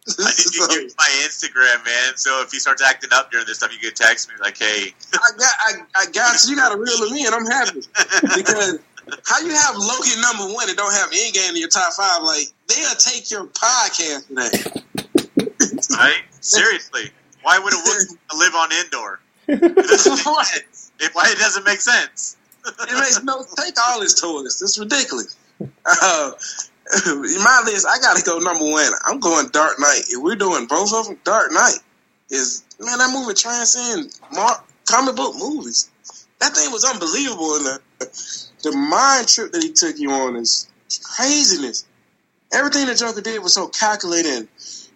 Speaker 4: I to my Instagram, man. So if he starts acting up during this stuff, you can text me like, "Hey,
Speaker 3: I got I, I got you. You got a reel of me, and I'm happy because how you have Loki number one and don't have Endgame in your top five? Like they'll take your podcast today.
Speaker 4: right? Seriously, why would a woman live on indoor? It, why it doesn't make sense?
Speaker 3: It makes no take all his toys. It's ridiculous. Uh, in my list, I got to go number one. I'm going Dark Knight. If we're doing both of them, Dark Knight is man. That movie transcends mar- comic book movies. That thing was unbelievable, and the the mind trip that he took you on is craziness. Everything the Joker did was so calculated.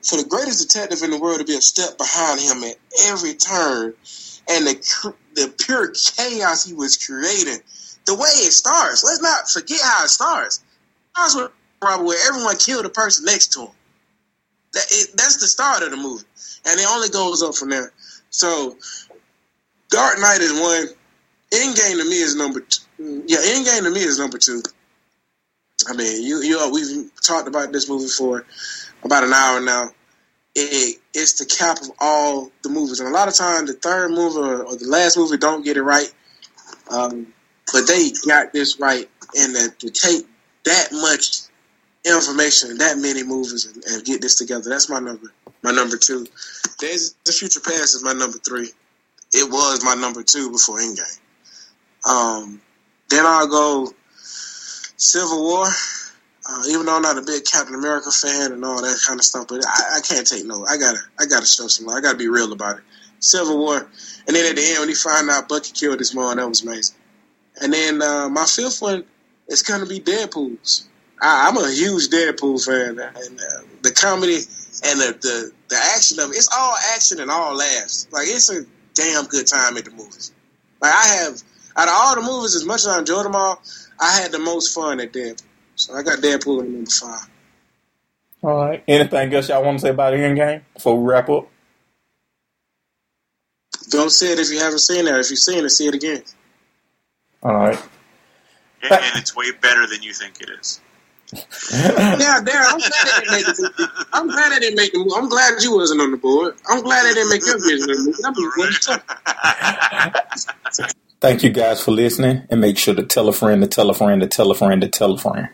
Speaker 3: For the greatest detective in the world to be a step behind him at every turn, and the the pure chaos he was creating, the way it starts. Let's not forget how it starts. It starts with where everyone killed the person next to him. That it, that's the start of the movie, and it only goes up from there. So, Dark Knight is one. Endgame to me is number two. Yeah, Endgame to me is number two. I mean, you you we've talked about this movie for about an hour now. It it's the cap of all the movies, and a lot of times the third movie or, or the last movie don't get it right. Um, but they got this right, and that to take that much information, that many movies, and, and get this together. That's my number. My number two. The Future Past is my number three. It was my number two before Endgame. Um, then I'll go Civil War. Uh, even though I'm not a big Captain America fan and all that kind of stuff, but I, I can't take no. I gotta, I gotta show some. love. I gotta be real about it. Civil War, and then at the end when he found out Bucky killed his mom, that was amazing. And then uh, my fifth one is gonna be Deadpool's. I, I'm a huge Deadpool fan, and uh, the comedy and the, the the action of it, it's all action and all laughs. Like it's a damn good time at the movies. Like I have out of all the movies, as much as I enjoyed them all, I had the most fun at Deadpool. So I got Deadpool at number five.
Speaker 2: all right. Anything else y'all want to say about the Endgame before we wrap up?
Speaker 3: Don't say it if you haven't seen it. If you've seen it, see it again.
Speaker 2: All right.
Speaker 4: And, and it's way better than you think it is.
Speaker 3: Yeah, Darren, I'm glad they didn't make the I'm glad they didn't make the movie. I'm glad you wasn't on the board. I'm glad they didn't make your vision of the. That'd be one tough.
Speaker 2: Thank you guys for listening, and make sure to tell a friend to tell a friend to tell a friend to tell a friend.